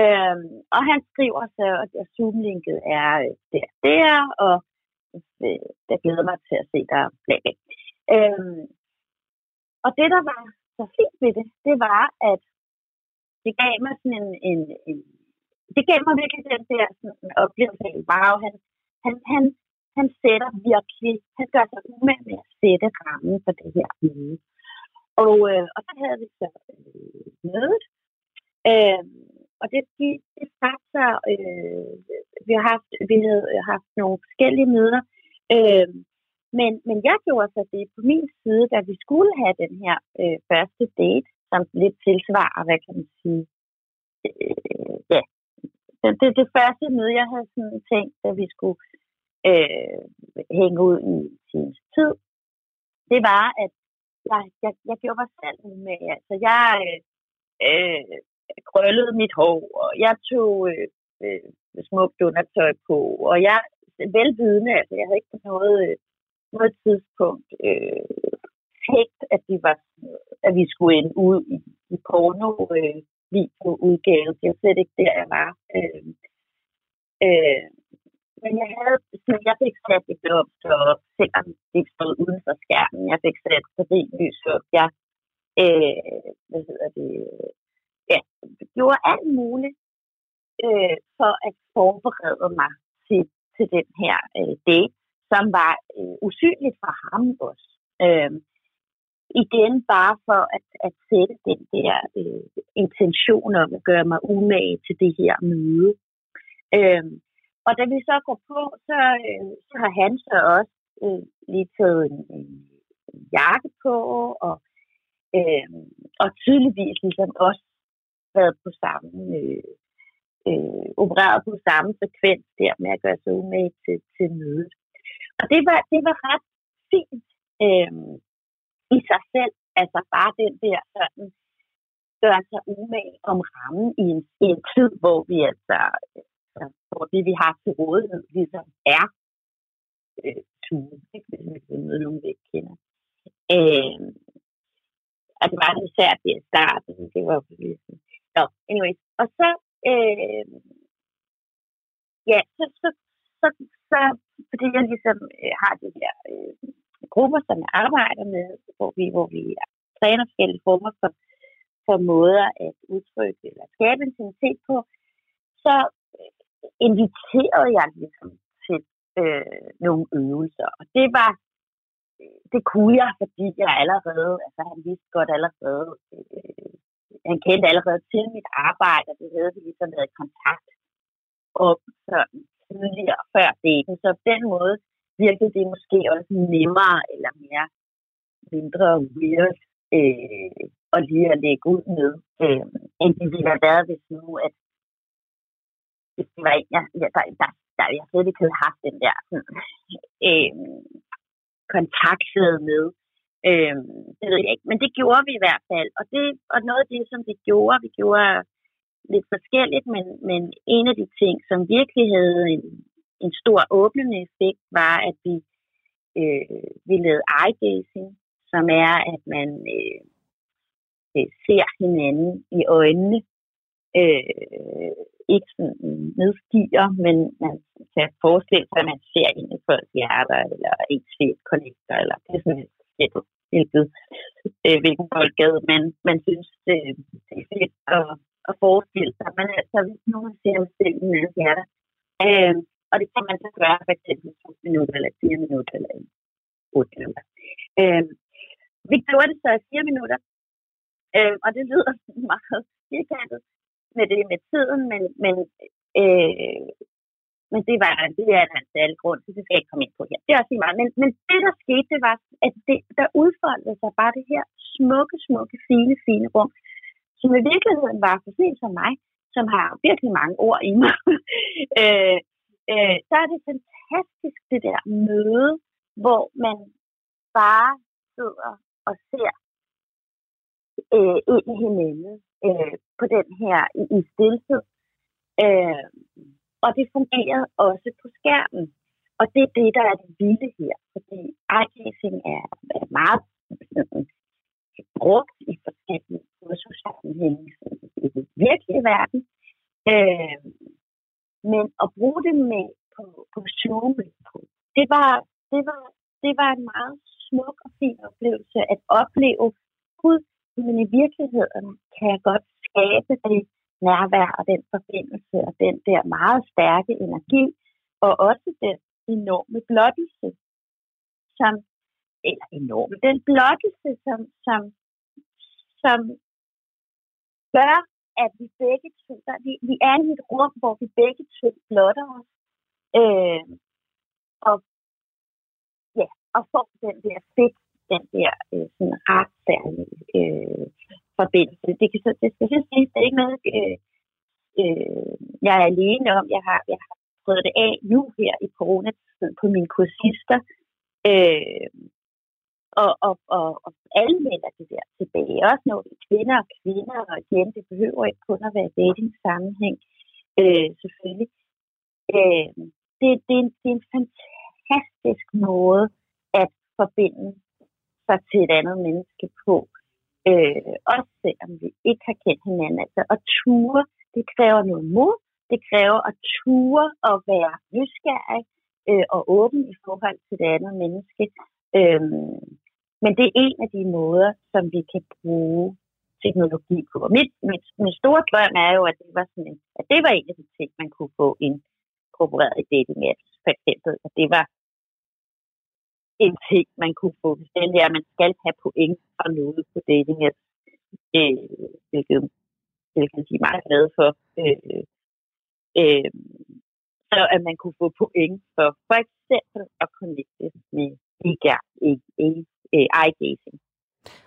Øh, og han skriver så, at Zoom-linket er øh, der, der, og øh, der glæder mig til at se der bag. Øh, og det, der var så fint ved det, det var, at det gav mig sådan en, en, en det gav mig virkelig den der sådan, oplevelse af, wow, han, han, han, han sætter virkelig, han gør sig umænd med at sætte rammen for det her møde. Og, øh, og så havde vi så øh, mødet, øh, og det, det, det så, øh, vi har haft, vi havde haft nogle forskellige møder, øh, men, men jeg gjorde så det på min side, da vi skulle have den her øh, første date, som lidt tilsvarer, hvad kan man sige, øh, ja, det, det, det første møde, jeg havde sådan tænkt, at vi skulle øh, hænge ud i sin tid, det var, at jeg, jeg, jeg gjorde mig selv med. Altså, jeg, øh, øh, krøllede mit hår, og jeg tog øh, øh, smukt undertøj på, og jeg velvidende, altså jeg havde ikke på noget, øh, noget tidspunkt øh, tænkt, at, de var, at vi skulle ind ud i, i porno øh, videoudgave. Det var slet ikke der, jeg var. Øh, øh, men jeg havde, så jeg fik sat det op, så selvom det ikke stod uden for skærmen, jeg fik sat lys op. Jeg, øh, hvad hedder det, ja, gjorde alt muligt øh, for at forberede mig til, til den her øh, date, som var øh, usynligt for ham også. Øh, igen bare for at, at sætte den der øh, intention om at gøre mig umage til det her møde. Øh, og da vi så går på, så, øh, så har han så også øh, lige taget en, en jakke på, og, øh, og tydeligvis ligesom også været på samme, øh, øh, opereret på samme frekvens der med at gøre sig umage til, til mødet. Og det var, det var ret fint øh, i sig selv, altså bare den der sådan, gør sig umage om rammen i en, i en tid, hvor vi altså, hvor det, vi har til rådighed, ligesom er øh, tue, ikke? hvis vi kan møde nogen, vi ikke kender. Øh, og det var det især det i starten, det var jo ligesom. Nå, anyways. Og så, øh, ja, så, så, så, så, fordi jeg ligesom øh, har de her øh, grupper, som jeg arbejder med, hvor vi, hvor vi træner forskellige former for, for måder at udtrykke eller skabe intimitet på, så inviterede jeg ligesom til øh, nogle øvelser. Og det var, det kunne jeg, fordi jeg allerede, altså han vidste godt allerede, øh, han kendte allerede til mit arbejde, og det havde vi ligesom været i kontakt og sådan tidligere før det. Så på den måde virkede det måske også nemmere eller mere mindre weird øh, og lige at lægge ud med, øh, end det ville have været, hvis nu, at det var ikke, jeg, jeg, der, der, der, jeg slet ikke havde haft den der sådan, øh, kontakt med. Øh, det ved jeg ikke, men det gjorde vi i hvert fald. Og, det, og noget af det, som vi gjorde, vi gjorde lidt forskelligt, men, men en af de ting, som virkelig havde en, en stor åbnende effekt, var, at vi, øh, vi lavede eye gazing, som er, at man øh, øh, ser hinanden i øjnene øh, ikke sådan nedstiger, men man kan forestille sig, at man ser ind i folks hjerter, eller ens fedt connecter, eller det er sådan et hvilket, øh, hvilken boldgade man, man synes, det, det er fedt at, at forestille sig. Men altså, hvis nogen ser sig selv i ens hjerter, øh, og det kan man så gøre for eksempel 2 minutter, eller 4 minutter, eller 8 minutter. Øh, vi gjorde det så i 4 minutter, øh, og det lyder [LAUGHS] meget firkantet, med det med tiden, men, men, øh, men det var det er en særlig grund til, det skal jeg ikke komme ind på her. Det er også meget. Men, men det, der skete, det var, at det, der udfoldede sig bare det her smukke, smukke, fine, fine rum, som i virkeligheden var for sent som mig, som har virkelig mange ord i mig. [LAUGHS] øh, øh, så er det fantastisk, det der møde, hvor man bare sidder og ser øh, ind i hinanden øh, på den her i, i stilhed. Øh, og det fungerede også på skærmen. Og det er det, der er det vilde her. Fordi eye er, er meget brugt i forskellige kursussammenhænge i den virkelige verden. Øh, men at bruge det med på, på Zoom, på, det, var, det, var, det var en meget smuk og fin oplevelse at opleve Gud men i virkeligheden kan jeg godt skabe det nærvær og den forbindelse og den der meget stærke energi, og også den enorme blottelse, som, eller enorm, den blottelse, som, som, som gør, at vi begge to, der, vi, vi er i et rum, hvor vi begge to blotter os, øh, og, ja, og får den der fedt den der øh, sådan ret særlige øh, forbindelse. Det, kan så, det skal så sige, det er ikke noget, øh, øh, jeg er alene om. Jeg har, jeg har prøvet det af nu her i coronatiden på mine kursister. Øh, og, og, og, og alle melder det der tilbage. Også når det er kvinder og kvinder, og igen, det behøver ikke kun at være dating-sammenhæng, øh, selvfølgelig. Øh, det, det, er en, det er en fantastisk måde at forbinde sig til et andet menneske på. Øh, også selvom vi ikke har kendt hinanden. Altså at ture, det kræver noget mod, det kræver at ture og være nysgerrig øh, og åben i forhold til det andet menneske. Øh, men det er en af de måder, som vi kan bruge teknologi på. Og mit, mit, min store drøm er jo, at det var sådan en, at det var en af de ting, man kunne få inkorporeret i dating apps, for eksempel. At det var en ting, man kunne få. Hvis der, at man skal have point for noget på dating apps, øh, hvilket, hvilket de er meget glade for. Øh, øh, så at man kunne få point for for eksempel at connecte med øh, eye-gazing.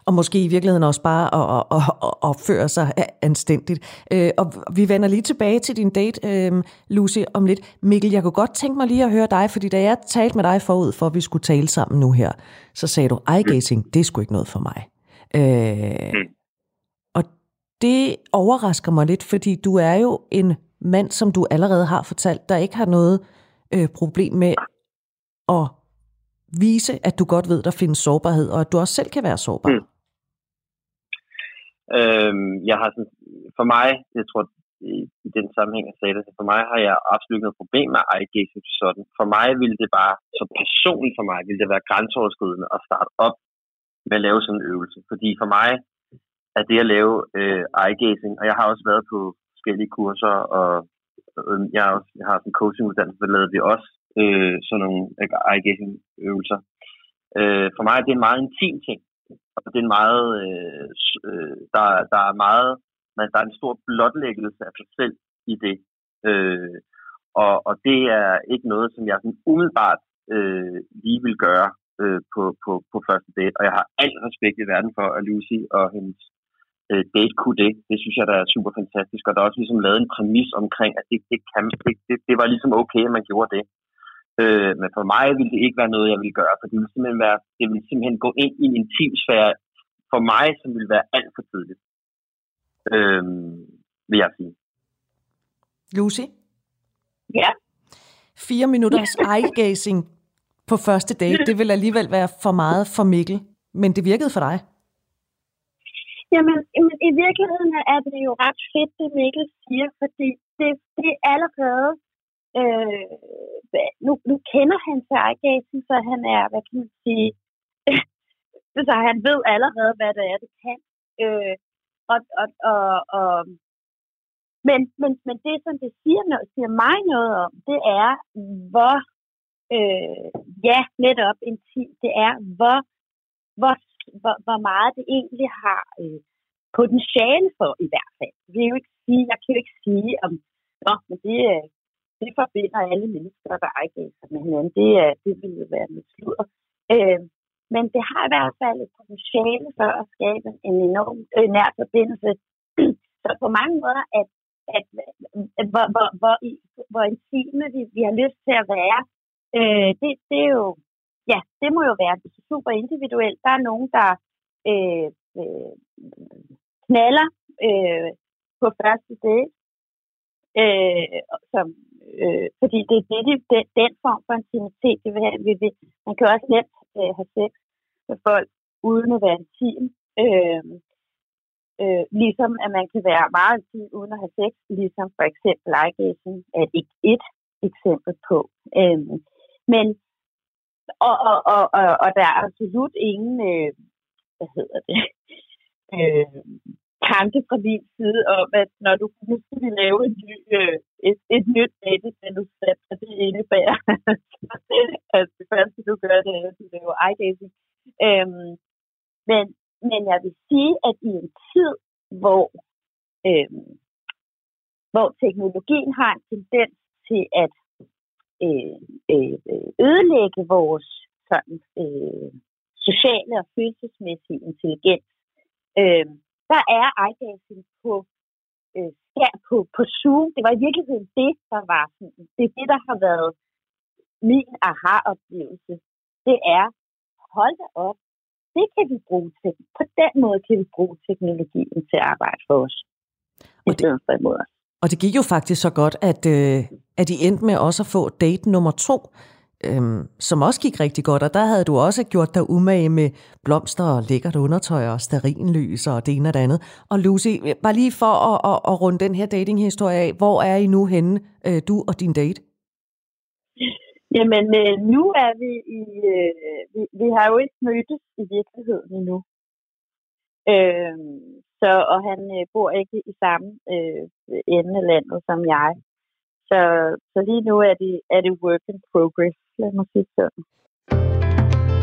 Og måske i virkeligheden også bare at, at, at opføre sig anstændigt. Øh, og vi vender lige tilbage til din date, øh, Lucy, om lidt. Mikkel, jeg kunne godt tænke mig lige at høre dig, fordi da jeg talte med dig forud for, at vi skulle tale sammen nu her, så sagde du, eye-gazing, det er sgu ikke noget for mig. Øh, mm. og det overrasker mig lidt, fordi du er jo en mand, som du allerede har fortalt, der ikke har noget øh, problem med at vise, at du godt ved, der findes sårbarhed, og at du også selv kan være sårbar? Mm. Øhm, jeg har sådan, for mig, jeg tror, i, i den sammenhæng, jeg sagde det, for mig har jeg absolut noget problem med eye sådan. For mig ville det bare, så personligt for mig, ville det være grænseoverskridende at starte op med at lave sådan en øvelse. Fordi for mig er det at lave øh, eye-gazing, og jeg har også været på forskellige kurser, og øh, jeg, har jeg har sådan en coachinguddannelse, der lavede vi også øh, sådan nogle eye øvelser. Øh, for mig er det en meget intim ting, og det er en meget, øh, øh, der, der er meget, men der er en stor blotlæggelse af sig selv i det. Øh, og, og det er ikke noget, som jeg sådan umiddelbart øh, lige vil gøre øh, på, på, på første date. Og jeg har al respekt i verden for, at Lucy og hendes øh, date kunne det. Det synes jeg, der er super fantastisk. Og der er også ligesom lavet en præmis omkring, at det, det, kan, det, det, det var ligesom okay, at man gjorde det. Øh, men for mig ville det ikke være noget, jeg ville gøre, for det ville simpelthen, være, det ville simpelthen gå ind i en intimsfære for mig, som ville være alt for tidligt. Øh, vil jeg sige. Lucy? Ja? Fire minutters [LAUGHS] eye-gazing på første date, det vil alligevel være for meget for Mikkel, men det virkede for dig? Jamen, jamen i virkeligheden er det jo ret fedt, det Mikkel siger, fordi det, det er allerede Øh, nu, nu kender han til så han er, hvad kan man sige, [LAUGHS] så han ved allerede, hvad det er, det kan. Øh, og, og, og, og, men, men, men det, som det siger, noget, siger mig noget om, det er, hvor, øh, ja, netop intimt, det er, hvor, hvor, hvor, hvor meget det egentlig har øh, potentiale for i hvert fald. Jeg, vil jo ikke sige, jeg kan jo ikke sige, om Nå, men det, øh, det forbinder alle mennesker, der ikke sig med hinanden. Det, er, det vil jo være med sludder. Øh, men det har i hvert fald et potentiale for at skabe en enorm øh, nær forbindelse. [CLEARS THROAT] Så på mange måder, at, at, at hvor, hvor, hvor, hvor intime vi, vi har lyst til at være, øh, det, det er jo, ja, det må jo være det er super individuelt. Der er nogen, der øh, øh, knaller øh, på første date, øh, som Øh, fordi det er det, den, den form for intimitet, det vil have. Vi, vi, man kan også nemt øh, have sex med folk uden at være intim. Øh, øh, ligesom at man kan være meget intim uden at have sex, ligesom for eksempel ejegæsen er ikke et eksempel på. Øh, men og, og, og, og, og der er absolut ingen, øh, hvad hedder det, øh, tanke fra din side om, at når du nu skal vi lave en ny, øh, et, et nyt datamanuskrip, og det indebærer, [LAUGHS] at det første du gør, det er, at du laver iGazing. øhm, men, men jeg vil sige, at i en tid, hvor, øhm, hvor teknologien har en tendens til at øh, øh, ødelægge vores sådan, øh, sociale og følelsesmæssige intelligens, øh, der er iGazing på, øh, ja, på, på Zoom. Det var i virkeligheden det, der var sådan, det er det, der har været min aha-oplevelse. Det er, hold da op, det kan vi bruge til. På den måde kan vi bruge teknologien til at arbejde for os. Og det, for imod os. Og det gik jo faktisk så godt, at, øh, at I endte med også at få date nummer to, øhm, som også gik rigtig godt. Og der havde du også gjort dig umage med blomster og lækkert undertøj og sterinlys og det ene og det andet. Og Lucy, bare lige for at, at, at runde den her datinghistorie af, hvor er I nu henne, øh, du og din date? Jamen, øh, nu er vi i... Øh, vi, vi har jo ikke mødtes i virkeligheden endnu. Øh, så, og han øh, bor ikke i samme øh, ende af landet som jeg. Så, så lige nu er det, er det work in progress, lad mig sige sådan.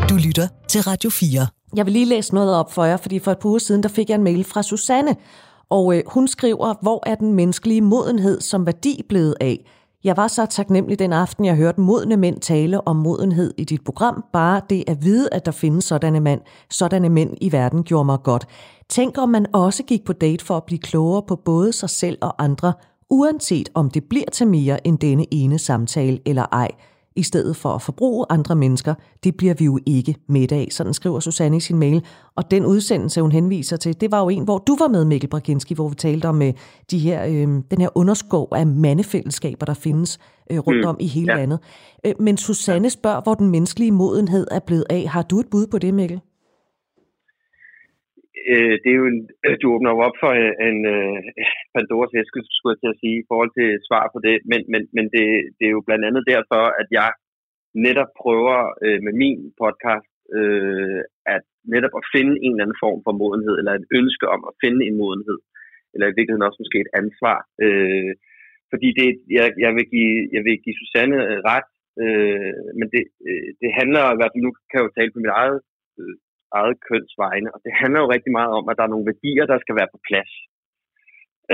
Du lytter til Radio 4. Jeg vil lige læse noget op for jer, fordi for et par uger siden, der fik jeg en mail fra Susanne, og øh, hun skriver, hvor er den menneskelige modenhed som værdi blevet af? Jeg var så taknemmelig den aften, jeg hørte modne mænd tale om modenhed i dit program. Bare det at vide, at der findes sådanne mænd, sådanne mænd i verden, gjorde mig godt. Tænk om man også gik på date for at blive klogere på både sig selv og andre, uanset om det bliver til mere end denne ene samtale eller ej i stedet for at forbruge andre mennesker, det bliver vi jo ikke midt af. Sådan skriver Susanne i sin mail. Og den udsendelse, hun henviser til, det var jo en, hvor du var med, Mikkel Brakinski, hvor vi talte om øh, de her, øh, den her underskov af mandefællesskaber, der findes øh, rundt mm, om i hele ja. landet. Øh, men Susanne spørger, hvor den menneskelige modenhed er blevet af. Har du et bud på det, Mikkel? Øh, det er jo en, du åbner jo op for en, en øh, Pandoras æske, skulle jeg til at sige, i forhold til svar på det, men, men, men det, det er jo blandt andet derfor, at jeg netop prøver øh, med min podcast øh, at netop at finde en eller anden form for modenhed, eller et ønske om at finde en modenhed, eller i virkeligheden også måske et ansvar. Øh, fordi det, jeg, jeg, vil give, jeg vil give Susanne øh, ret, øh, men det, øh, det handler i hvert fald, nu kan jeg jo tale på mit eget øh, eget køns vegne. Og det handler jo rigtig meget om, at der er nogle værdier, der skal være på plads.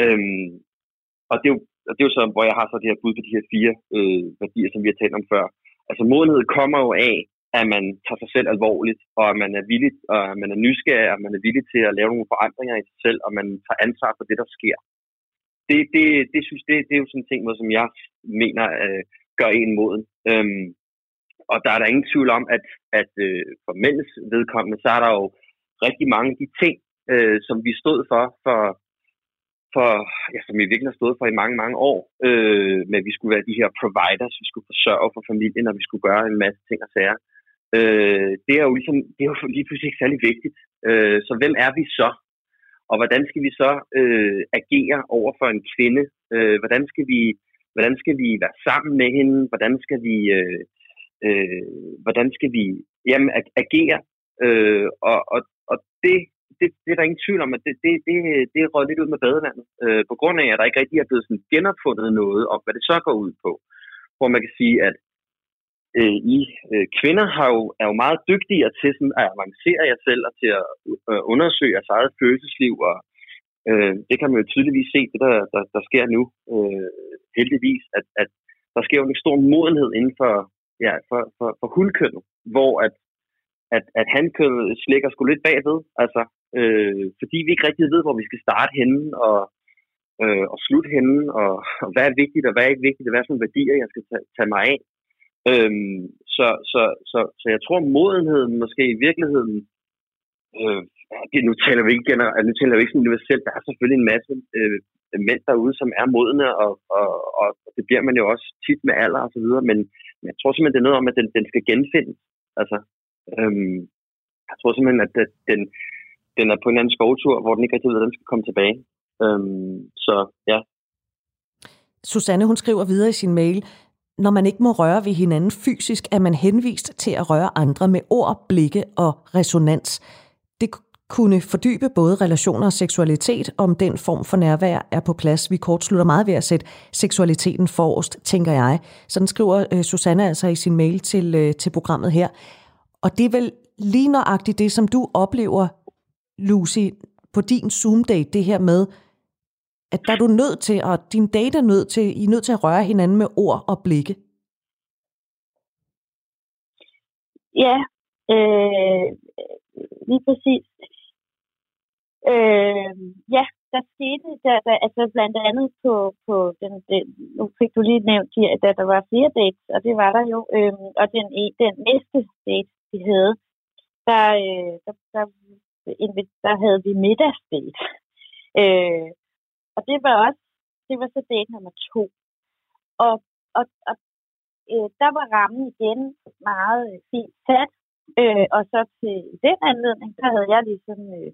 Øhm, og, det er jo, og det er jo så, hvor jeg har så det her bud på de her fire øh, værdier, som vi har talt om før. Altså modenhed kommer jo af, at man tager sig selv alvorligt, og at man er villig, og at man er nysgerrig, og man er villig til at lave nogle forandringer i sig selv, og man tager ansvar for det, der sker. Det, det, det, synes, det, det er jo sådan en ting, som jeg mener øh, gør en moden. Øhm, og der er der ingen tvivl om, at, at øh, for mænds vedkommende, så er der jo rigtig mange af de ting, øh, som vi stod for, for, for ja, som vi virkelig har stået for i mange, mange år, øh, med vi skulle være de her providers, vi skulle forsørge for familien, og vi skulle gøre en masse ting og sager. Øh, det er jo ligesom, det er jo lige pludselig ikke særlig vigtigt. Øh, så hvem er vi så? Og hvordan skal vi så øh, agere over for en kvinde? Øh, hvordan skal vi hvordan skal vi være sammen med hende? Hvordan skal vi øh, øh, hvordan skal vi jamen, agere, øh, og, og, og det, det, det er der ingen tvivl om, at det, det, det, det røg lidt ud med badevandet, øh, på grund af, at der ikke rigtig er blevet sådan genopfundet noget om, hvad det så går ud på. Hvor man kan sige, at øh, I øh, kvinder har jo, er jo meget dygtigere til sådan, at avancere jer selv og til at øh, undersøge jeres eget følelsesliv, og øh, det kan man jo tydeligvis se, det der, der, der sker nu, øh, heldigvis, at, at der sker jo en stor modenhed inden for, ja, for, for, for hundkønnet, hvor at, at, at hankønnet slikker sgu lidt bagved, altså, øh, fordi vi ikke rigtig ved, hvor vi skal starte henne, og, øh, og slutte henne, og, og hvad er vigtigt, og hvad er ikke vigtigt, og hvad er sådan værdier, jeg skal tage, tage mig af. Øhm, så, så, så, så jeg tror, modenheden måske i virkeligheden, øh, det, nu taler vi ikke generelt, nu taler vi ikke sådan universelt, der er selvfølgelig en masse øh, mænd derude, som er modne, og, og, og det bliver man jo også tit med alder og så videre, men jeg tror simpelthen, det er noget om, at den, den skal genfindes. Altså, øhm, jeg tror simpelthen, at den, den er på en anden skovtur, hvor den ikke rigtig ved, at den skal komme tilbage. Øhm, så ja. Susanne, hun skriver videre i sin mail, når man ikke må røre ved hinanden fysisk, er man henvist til at røre andre med ord, blikke og resonans. Det kunne fordybe både relationer og seksualitet, om den form for nærvær er på plads. Vi kortslutter meget ved at sætte seksualiteten forrest, tænker jeg. Sådan skriver øh, Susanne altså i sin mail til, øh, til programmet her. Og det er vel lige nøjagtigt det, som du oplever, Lucy, på din Zoom-date, det her med, at der er du nødt til, og din date er nødt til, I er nødt til at røre hinanden med ord og blikke. Ja, øh, lige præcis. Øh, ja, der skete, der, der, altså blandt andet på, på den, den, nu fik du lige nævnt, at der var flere dates, og det var der jo, øh, og den, e, den næste date, vi havde, der, øh, der, der, der, der havde vi middagsdate. Øh, og det var også, det var så date nummer to. Og, og, og øh, der var rammen igen meget øh, fint sat. Øh, og så til den anledning, der havde jeg ligesom øh,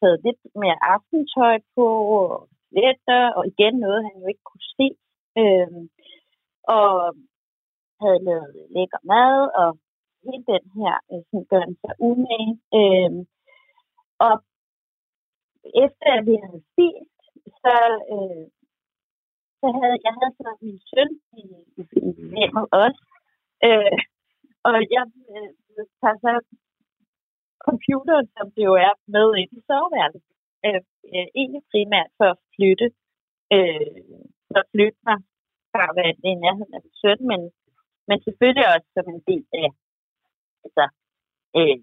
taget lidt mere aftentøj på, og letter, og igen noget, han jo ikke kunne se. Øh, og havde lavet lækker mad, og hele den her øh, sådan gør den sig umage. Øh, og efter at vi havde spist, så, øh, så havde jeg havde så min søn i, i, i hjemmet også. Øh, og jeg øh, tager så computeren, som det jo er, med ind i soveværelset. Øh, øh, egentlig primært for at flytte, øh, for at flytte mig fra at være i nærheden af min søn, men, men selvfølgelig også som en del af, altså, øh,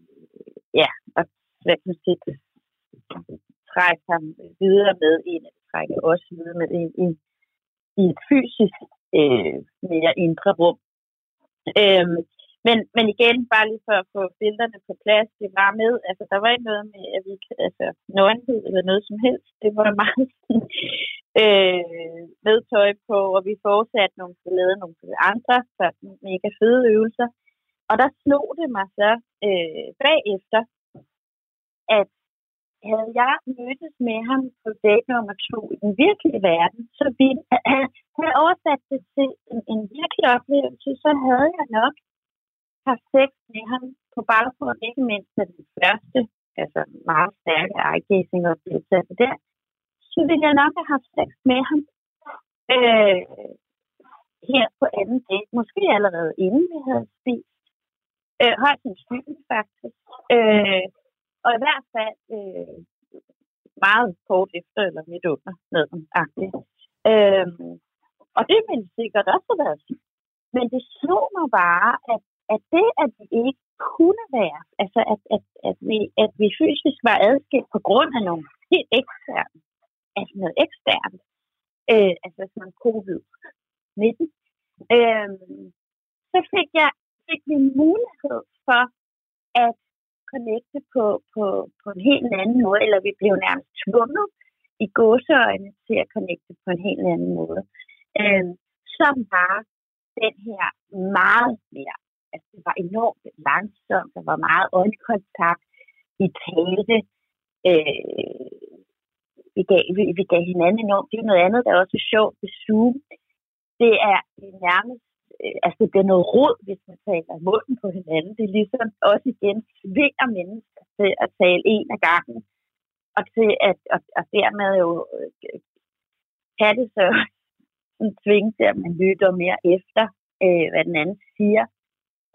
ja, og hvad kan man sige, trække ham videre med en, eller trække også videre med en i, i et fysisk øh, mere indre rum. Øh, men, men igen, bare lige for at få billederne på plads, det var med, altså der var ikke noget med, at vi, altså nøgenhed eller noget som helst, det var [LAUGHS] meget øh, med tøj på, og vi fortsatte nogle, lavede nogle andre sådan mega fede øvelser. Og der slog det mig så øh, bagefter, at havde jeg mødtes med ham på date nummer to i den virkelige verden, så ville han havde oversat det til en, en virkelig oplevelse, så havde jeg nok har sex med ham på baggrund ikke mindst af den første, altså meget stærke eye-gazing oplevelse der, så ville jeg nok have haft sex med ham øh, her på anden date, måske allerede inden vi havde spist. Øh, højt sandsynligt faktisk. Øh, og i hvert fald øh, meget kort efter eller midt under maden. Øh, og det ville sikkert også have været fint. Men det slog mig bare, at, at det, at vi ikke kunne være, altså at, at, at, vi, at vi fysisk var adskilt på grund af nogle helt eksterne, altså noget eksternt, øh, altså sådan covid-19, øh, så fik jeg fik vi mulighed for at connecte på, på, på en helt anden måde, eller vi blev nærmest tvunget i gåseøjne til at connecte på en helt anden måde, øh, som var den her meget mere, altså det var enormt langsomt, der var meget øjenkontakt, vi talte, øh, vi, gav, vi, vi gav hinanden enormt, det er noget andet, der er også sjovt ved Zoom, det er nærmest øh, altså det bliver noget rod, hvis man taler munden på hinanden. Det er ligesom også igen svinger mennesker til at tale en af gangen, og til at og, og dermed jo øh, kan det så [LAUGHS] tvinge til, at man lytter mere efter, øh, hvad den anden siger.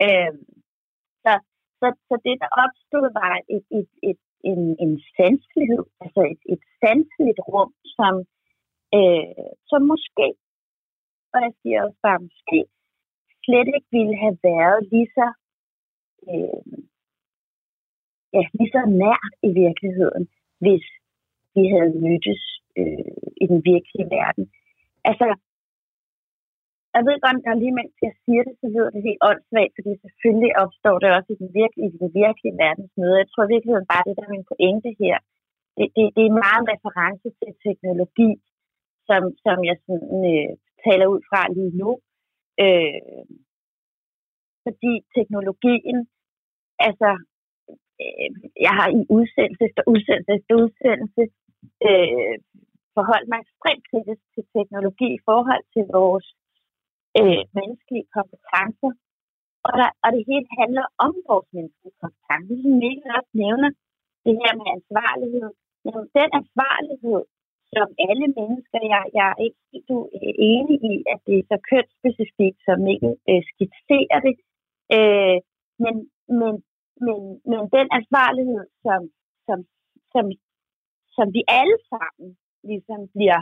Øh, så, så, så det, der opstod, var et, et, et, en, en sanselighed, altså et, et sanseligt rum, som, øh, som måske, og jeg siger også bare måske, slet ikke ville have været lige så, øh, ja, lige så nært i virkeligheden, hvis vi havde mødtes øh, i den virkelige verden. Altså, jeg ved godt, at lige mens jeg siger det, så lyder det helt åndssvagt, fordi selvfølgelig opstår det også i den virkelige, i den virkelige verdensmøde. Jeg tror i virkeligheden bare, det der er min pointe her. Det, det, det er meget reference til teknologi, som, som jeg sådan, øh, taler ud fra lige nu. Øh, fordi teknologien, altså, øh, jeg har i udsendelse efter udsendelse efter udsendelse øh, forholdt mig ekstremt kritisk til teknologi i forhold til vores øh, menneskelige kompetencer. Og, der, og det hele handler om vores menneskelige kompetencer. Ligesom Mikkel også nævner det her med ansvarlighed. Jamen, den ansvarlighed, som alle mennesker, jeg, jeg er ikke du enig i, at det er så kønsspecifikt, som Mikkel øh, skitserer det. Øh, men, men, men, men den ansvarlighed, som, som, som, som vi alle sammen ligesom bliver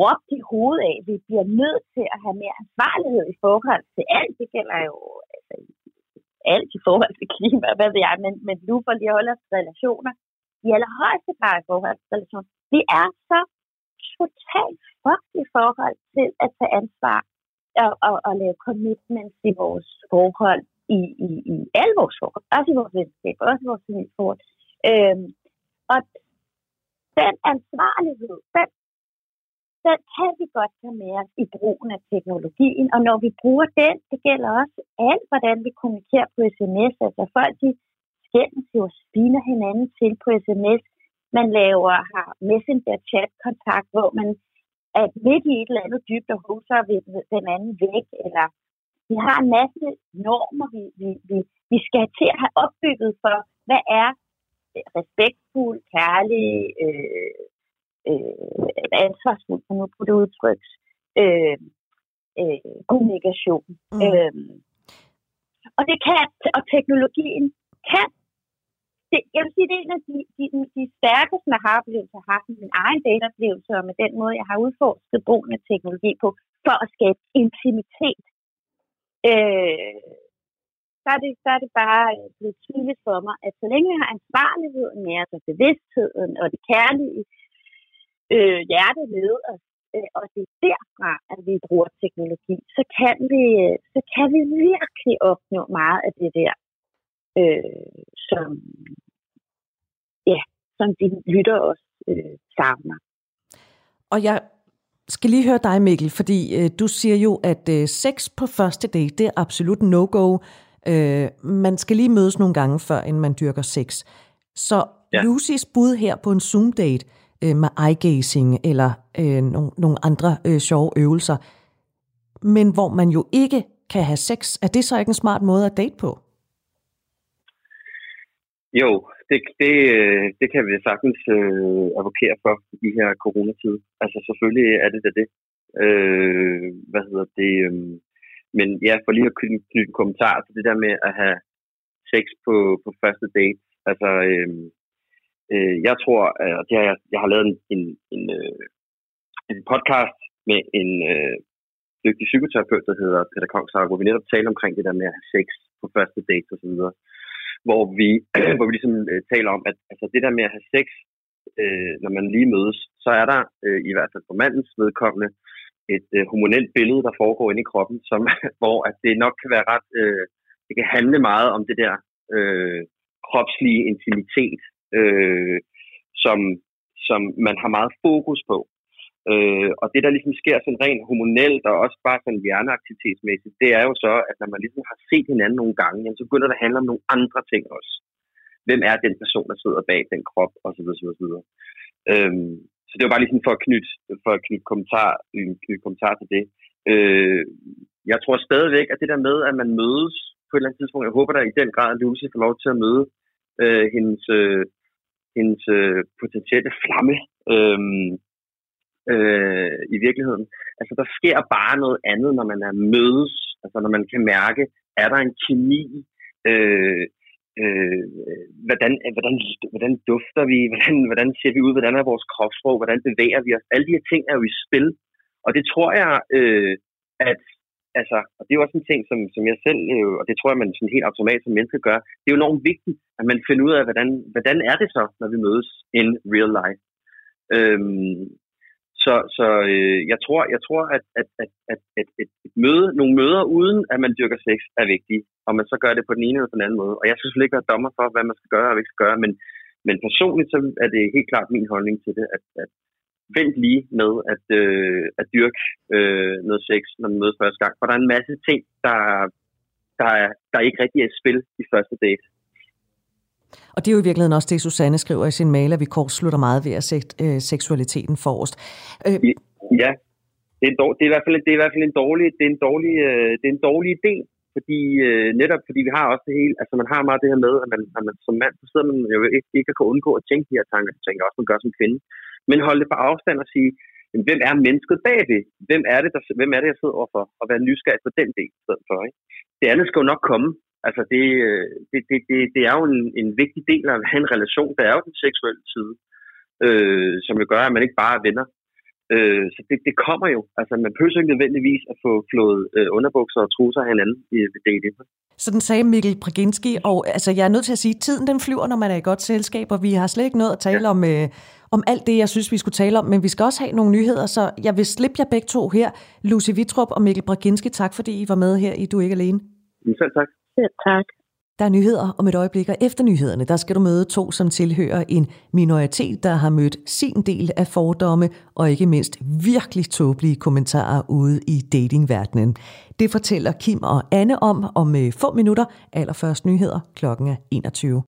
råbt i hovedet af, vi bliver nødt til at have mere ansvarlighed i forhold til alt. Det gælder jo altså, alt i forhold til klima, hvad ved jeg, men, men nu for lige at holde os relationer, i allerhøjeste grad i forhold til relationer. Vi er så totalt fucked i forhold til at tage ansvar og, og, og lave commitments i vores forhold i, i, i alle vores forhold, også i vores venskab, også i vores familieforhold. Øhm, og den ansvarlighed, den, den kan vi godt tage med os i brugen af teknologien, og når vi bruger den, det gælder også alt, hvordan vi kommunikerer på sms, altså folk de skændes jo og spiner hinanden til på sms, man laver har messenger chat kontakt, hvor man er midt i et eller andet dybt og huser den anden væk, eller vi har en masse normer, vi, vi, vi, vi skal til at have opbygget for, hvad er respektfuld, kærlig, øh, øh, ansvarsfuld, for nu på det udtryks, øh, øh, kommunikation. Mm. Øh, og det kan, og teknologien kan det, jeg vil sige, det er en af de, de, de stærkeste aha-oplevelser, jeg har haft min egen dataoplevelse, og med den måde, jeg har udforsket brugen af teknologi på, for at skabe intimitet. Øh, så, er det, så er det bare blevet tydeligt for mig, at så længe vi har ansvarligheden med os, og bevidstheden og det kærlige øh, hjerte med os, øh, og det er derfra, at vi bruger teknologi, så kan vi, så kan vi virkelig opnå meget af det der øh, som, ja, som de lytter også øh, savner. Og jeg skal lige høre dig, Mikkel, fordi øh, du siger jo, at øh, sex på første date, det er absolut no-go. Øh, man skal lige mødes nogle gange, før end man dyrker sex. Så ja. Lucys bud her på en Zoom-date øh, med eye-gazing eller øh, nogle, nogle andre øh, sjove øvelser, men hvor man jo ikke kan have sex, er det så ikke en smart måde at date på? Jo, det, det, øh, det kan vi sagtens øh, advokere for i de her coronatid. Altså selvfølgelig er det da det. Øh, hvad hedder det? Øh, men ja, for lige at knytte, knytte en kommentar til det der med at have sex på, på første date. Altså, øh, øh, jeg tror, øh, at det har jeg, jeg har lavet en, en, en, øh, en podcast med en øh, dygtig psykoterapeut, der hedder Peter Kongshaug, hvor vi netop taler omkring det der med sex på første date og så videre hvor vi, [CLEARS THROAT] hvor vi ligesom øh, taler om, at altså, det der med at have sex, øh, når man lige mødes, så er der øh, i hvert fald for mandens vedkommende et øh, hormonelt billede, der foregår inde i kroppen, som, [LAUGHS] hvor at det nok kan være ret, øh, det kan handle meget om det der øh, kropslige intimitet, øh, som, som man har meget fokus på. Øh, og det, der ligesom sker sådan rent hormonelt og også bare sådan hjerneaktivitetsmæssigt, det er jo så, at når man ligesom har set hinanden nogle gange, jamen, så begynder det at handle om nogle andre ting også. Hvem er den person, der sidder bag den krop, osv. osv., osv. Øhm, så det var bare ligesom for at knytte, for at knytte, kommentar, knytte kommentar til det. Øh, jeg tror stadigvæk, at det der med, at man mødes på et eller andet tidspunkt, jeg håber da i den grad, at Lucy får lov til at møde øh, hendes, øh, hendes øh, potentielle flamme. Øh, øh, i virkeligheden. Altså, der sker bare noget andet, når man er mødes. Altså, når man kan mærke, er der en kemi? Øh, øh, hvordan, hvordan, hvordan dufter vi? Hvordan, hvordan ser vi ud? Hvordan er vores kropssprog? Hvordan bevæger vi os? Alle de her ting er jo i spil. Og det tror jeg, øh, at altså, og det er jo også en ting, som, som jeg selv, øh, og det tror jeg, man sådan helt automatisk som menneske gør, det er jo enormt vigtigt, at man finder ud af, hvordan, hvordan er det så, når vi mødes in real life. Øhm, så, så øh, jeg tror, jeg tror at, at, at, at, at et, et møde, nogle møder uden at man dyrker sex er vigtige, og man så gør det på den ene eller på den anden måde. Og jeg skal selvfølgelig ikke være dommer for, hvad man skal gøre og ikke skal gøre, men, men personligt så er det helt klart min holdning til det, at, at vent lige med at, øh, at dyrke øh, noget sex, når man mødes første gang. For der er en masse ting, der, der, er, der ikke rigtig er i spil i første date. Og det er jo i virkeligheden også det, Susanne skriver i sin mail, at vi kortslutter meget ved at sætte øh, seksualiteten forrest. Øh. Ja, det er, en dårlig, det, er i hvert fald, det er i hvert fald en dårlig, det er en dårlig, øh, det er en dårlig idé, fordi øh, netop fordi vi har også det hele, altså man har meget det her med, at man, at man som mand, så sidder man jo ikke, ikke kan undgå at tænke de her tanker, jeg tænker også, man gør som kvinde, men holde det på afstand og sige, jamen, hvem er mennesket bagved? Hvem er det, der, hvem er det, jeg sidder overfor? Og være nysgerrig på den del i stedet for. Ikke? Det andet skal jo nok komme, Altså det, det, det, det, det er jo en, en vigtig del af at have en relation. Det er jo den seksuelle side, øh, som jo gør, at man ikke bare er venner. Øh, så det, det kommer jo. Altså man behøver ikke nødvendigvis at få flået øh, underbukser og trusser af hinanden i det. Sådan sagde Mikkel Braginski, og altså, jeg er nødt til at sige, at tiden den flyver, når man er i godt selskab, og vi har slet ikke nået at tale ja. om, øh, om alt det, jeg synes, vi skulle tale om, men vi skal også have nogle nyheder, så jeg vil slippe jer begge to her. Lucy Vitrup og Mikkel Braginski, tak fordi I var med her i Du er ikke alene. Selv tak. Selv tak. Der er nyheder om et øjeblik, og efter nyhederne, der skal du møde to, som tilhører en minoritet, der har mødt sin del af fordomme, og ikke mindst virkelig tåbelige kommentarer ude i datingverdenen. Det fortæller Kim og Anne om om øh, få minutter. Allerførst nyheder klokken er 21.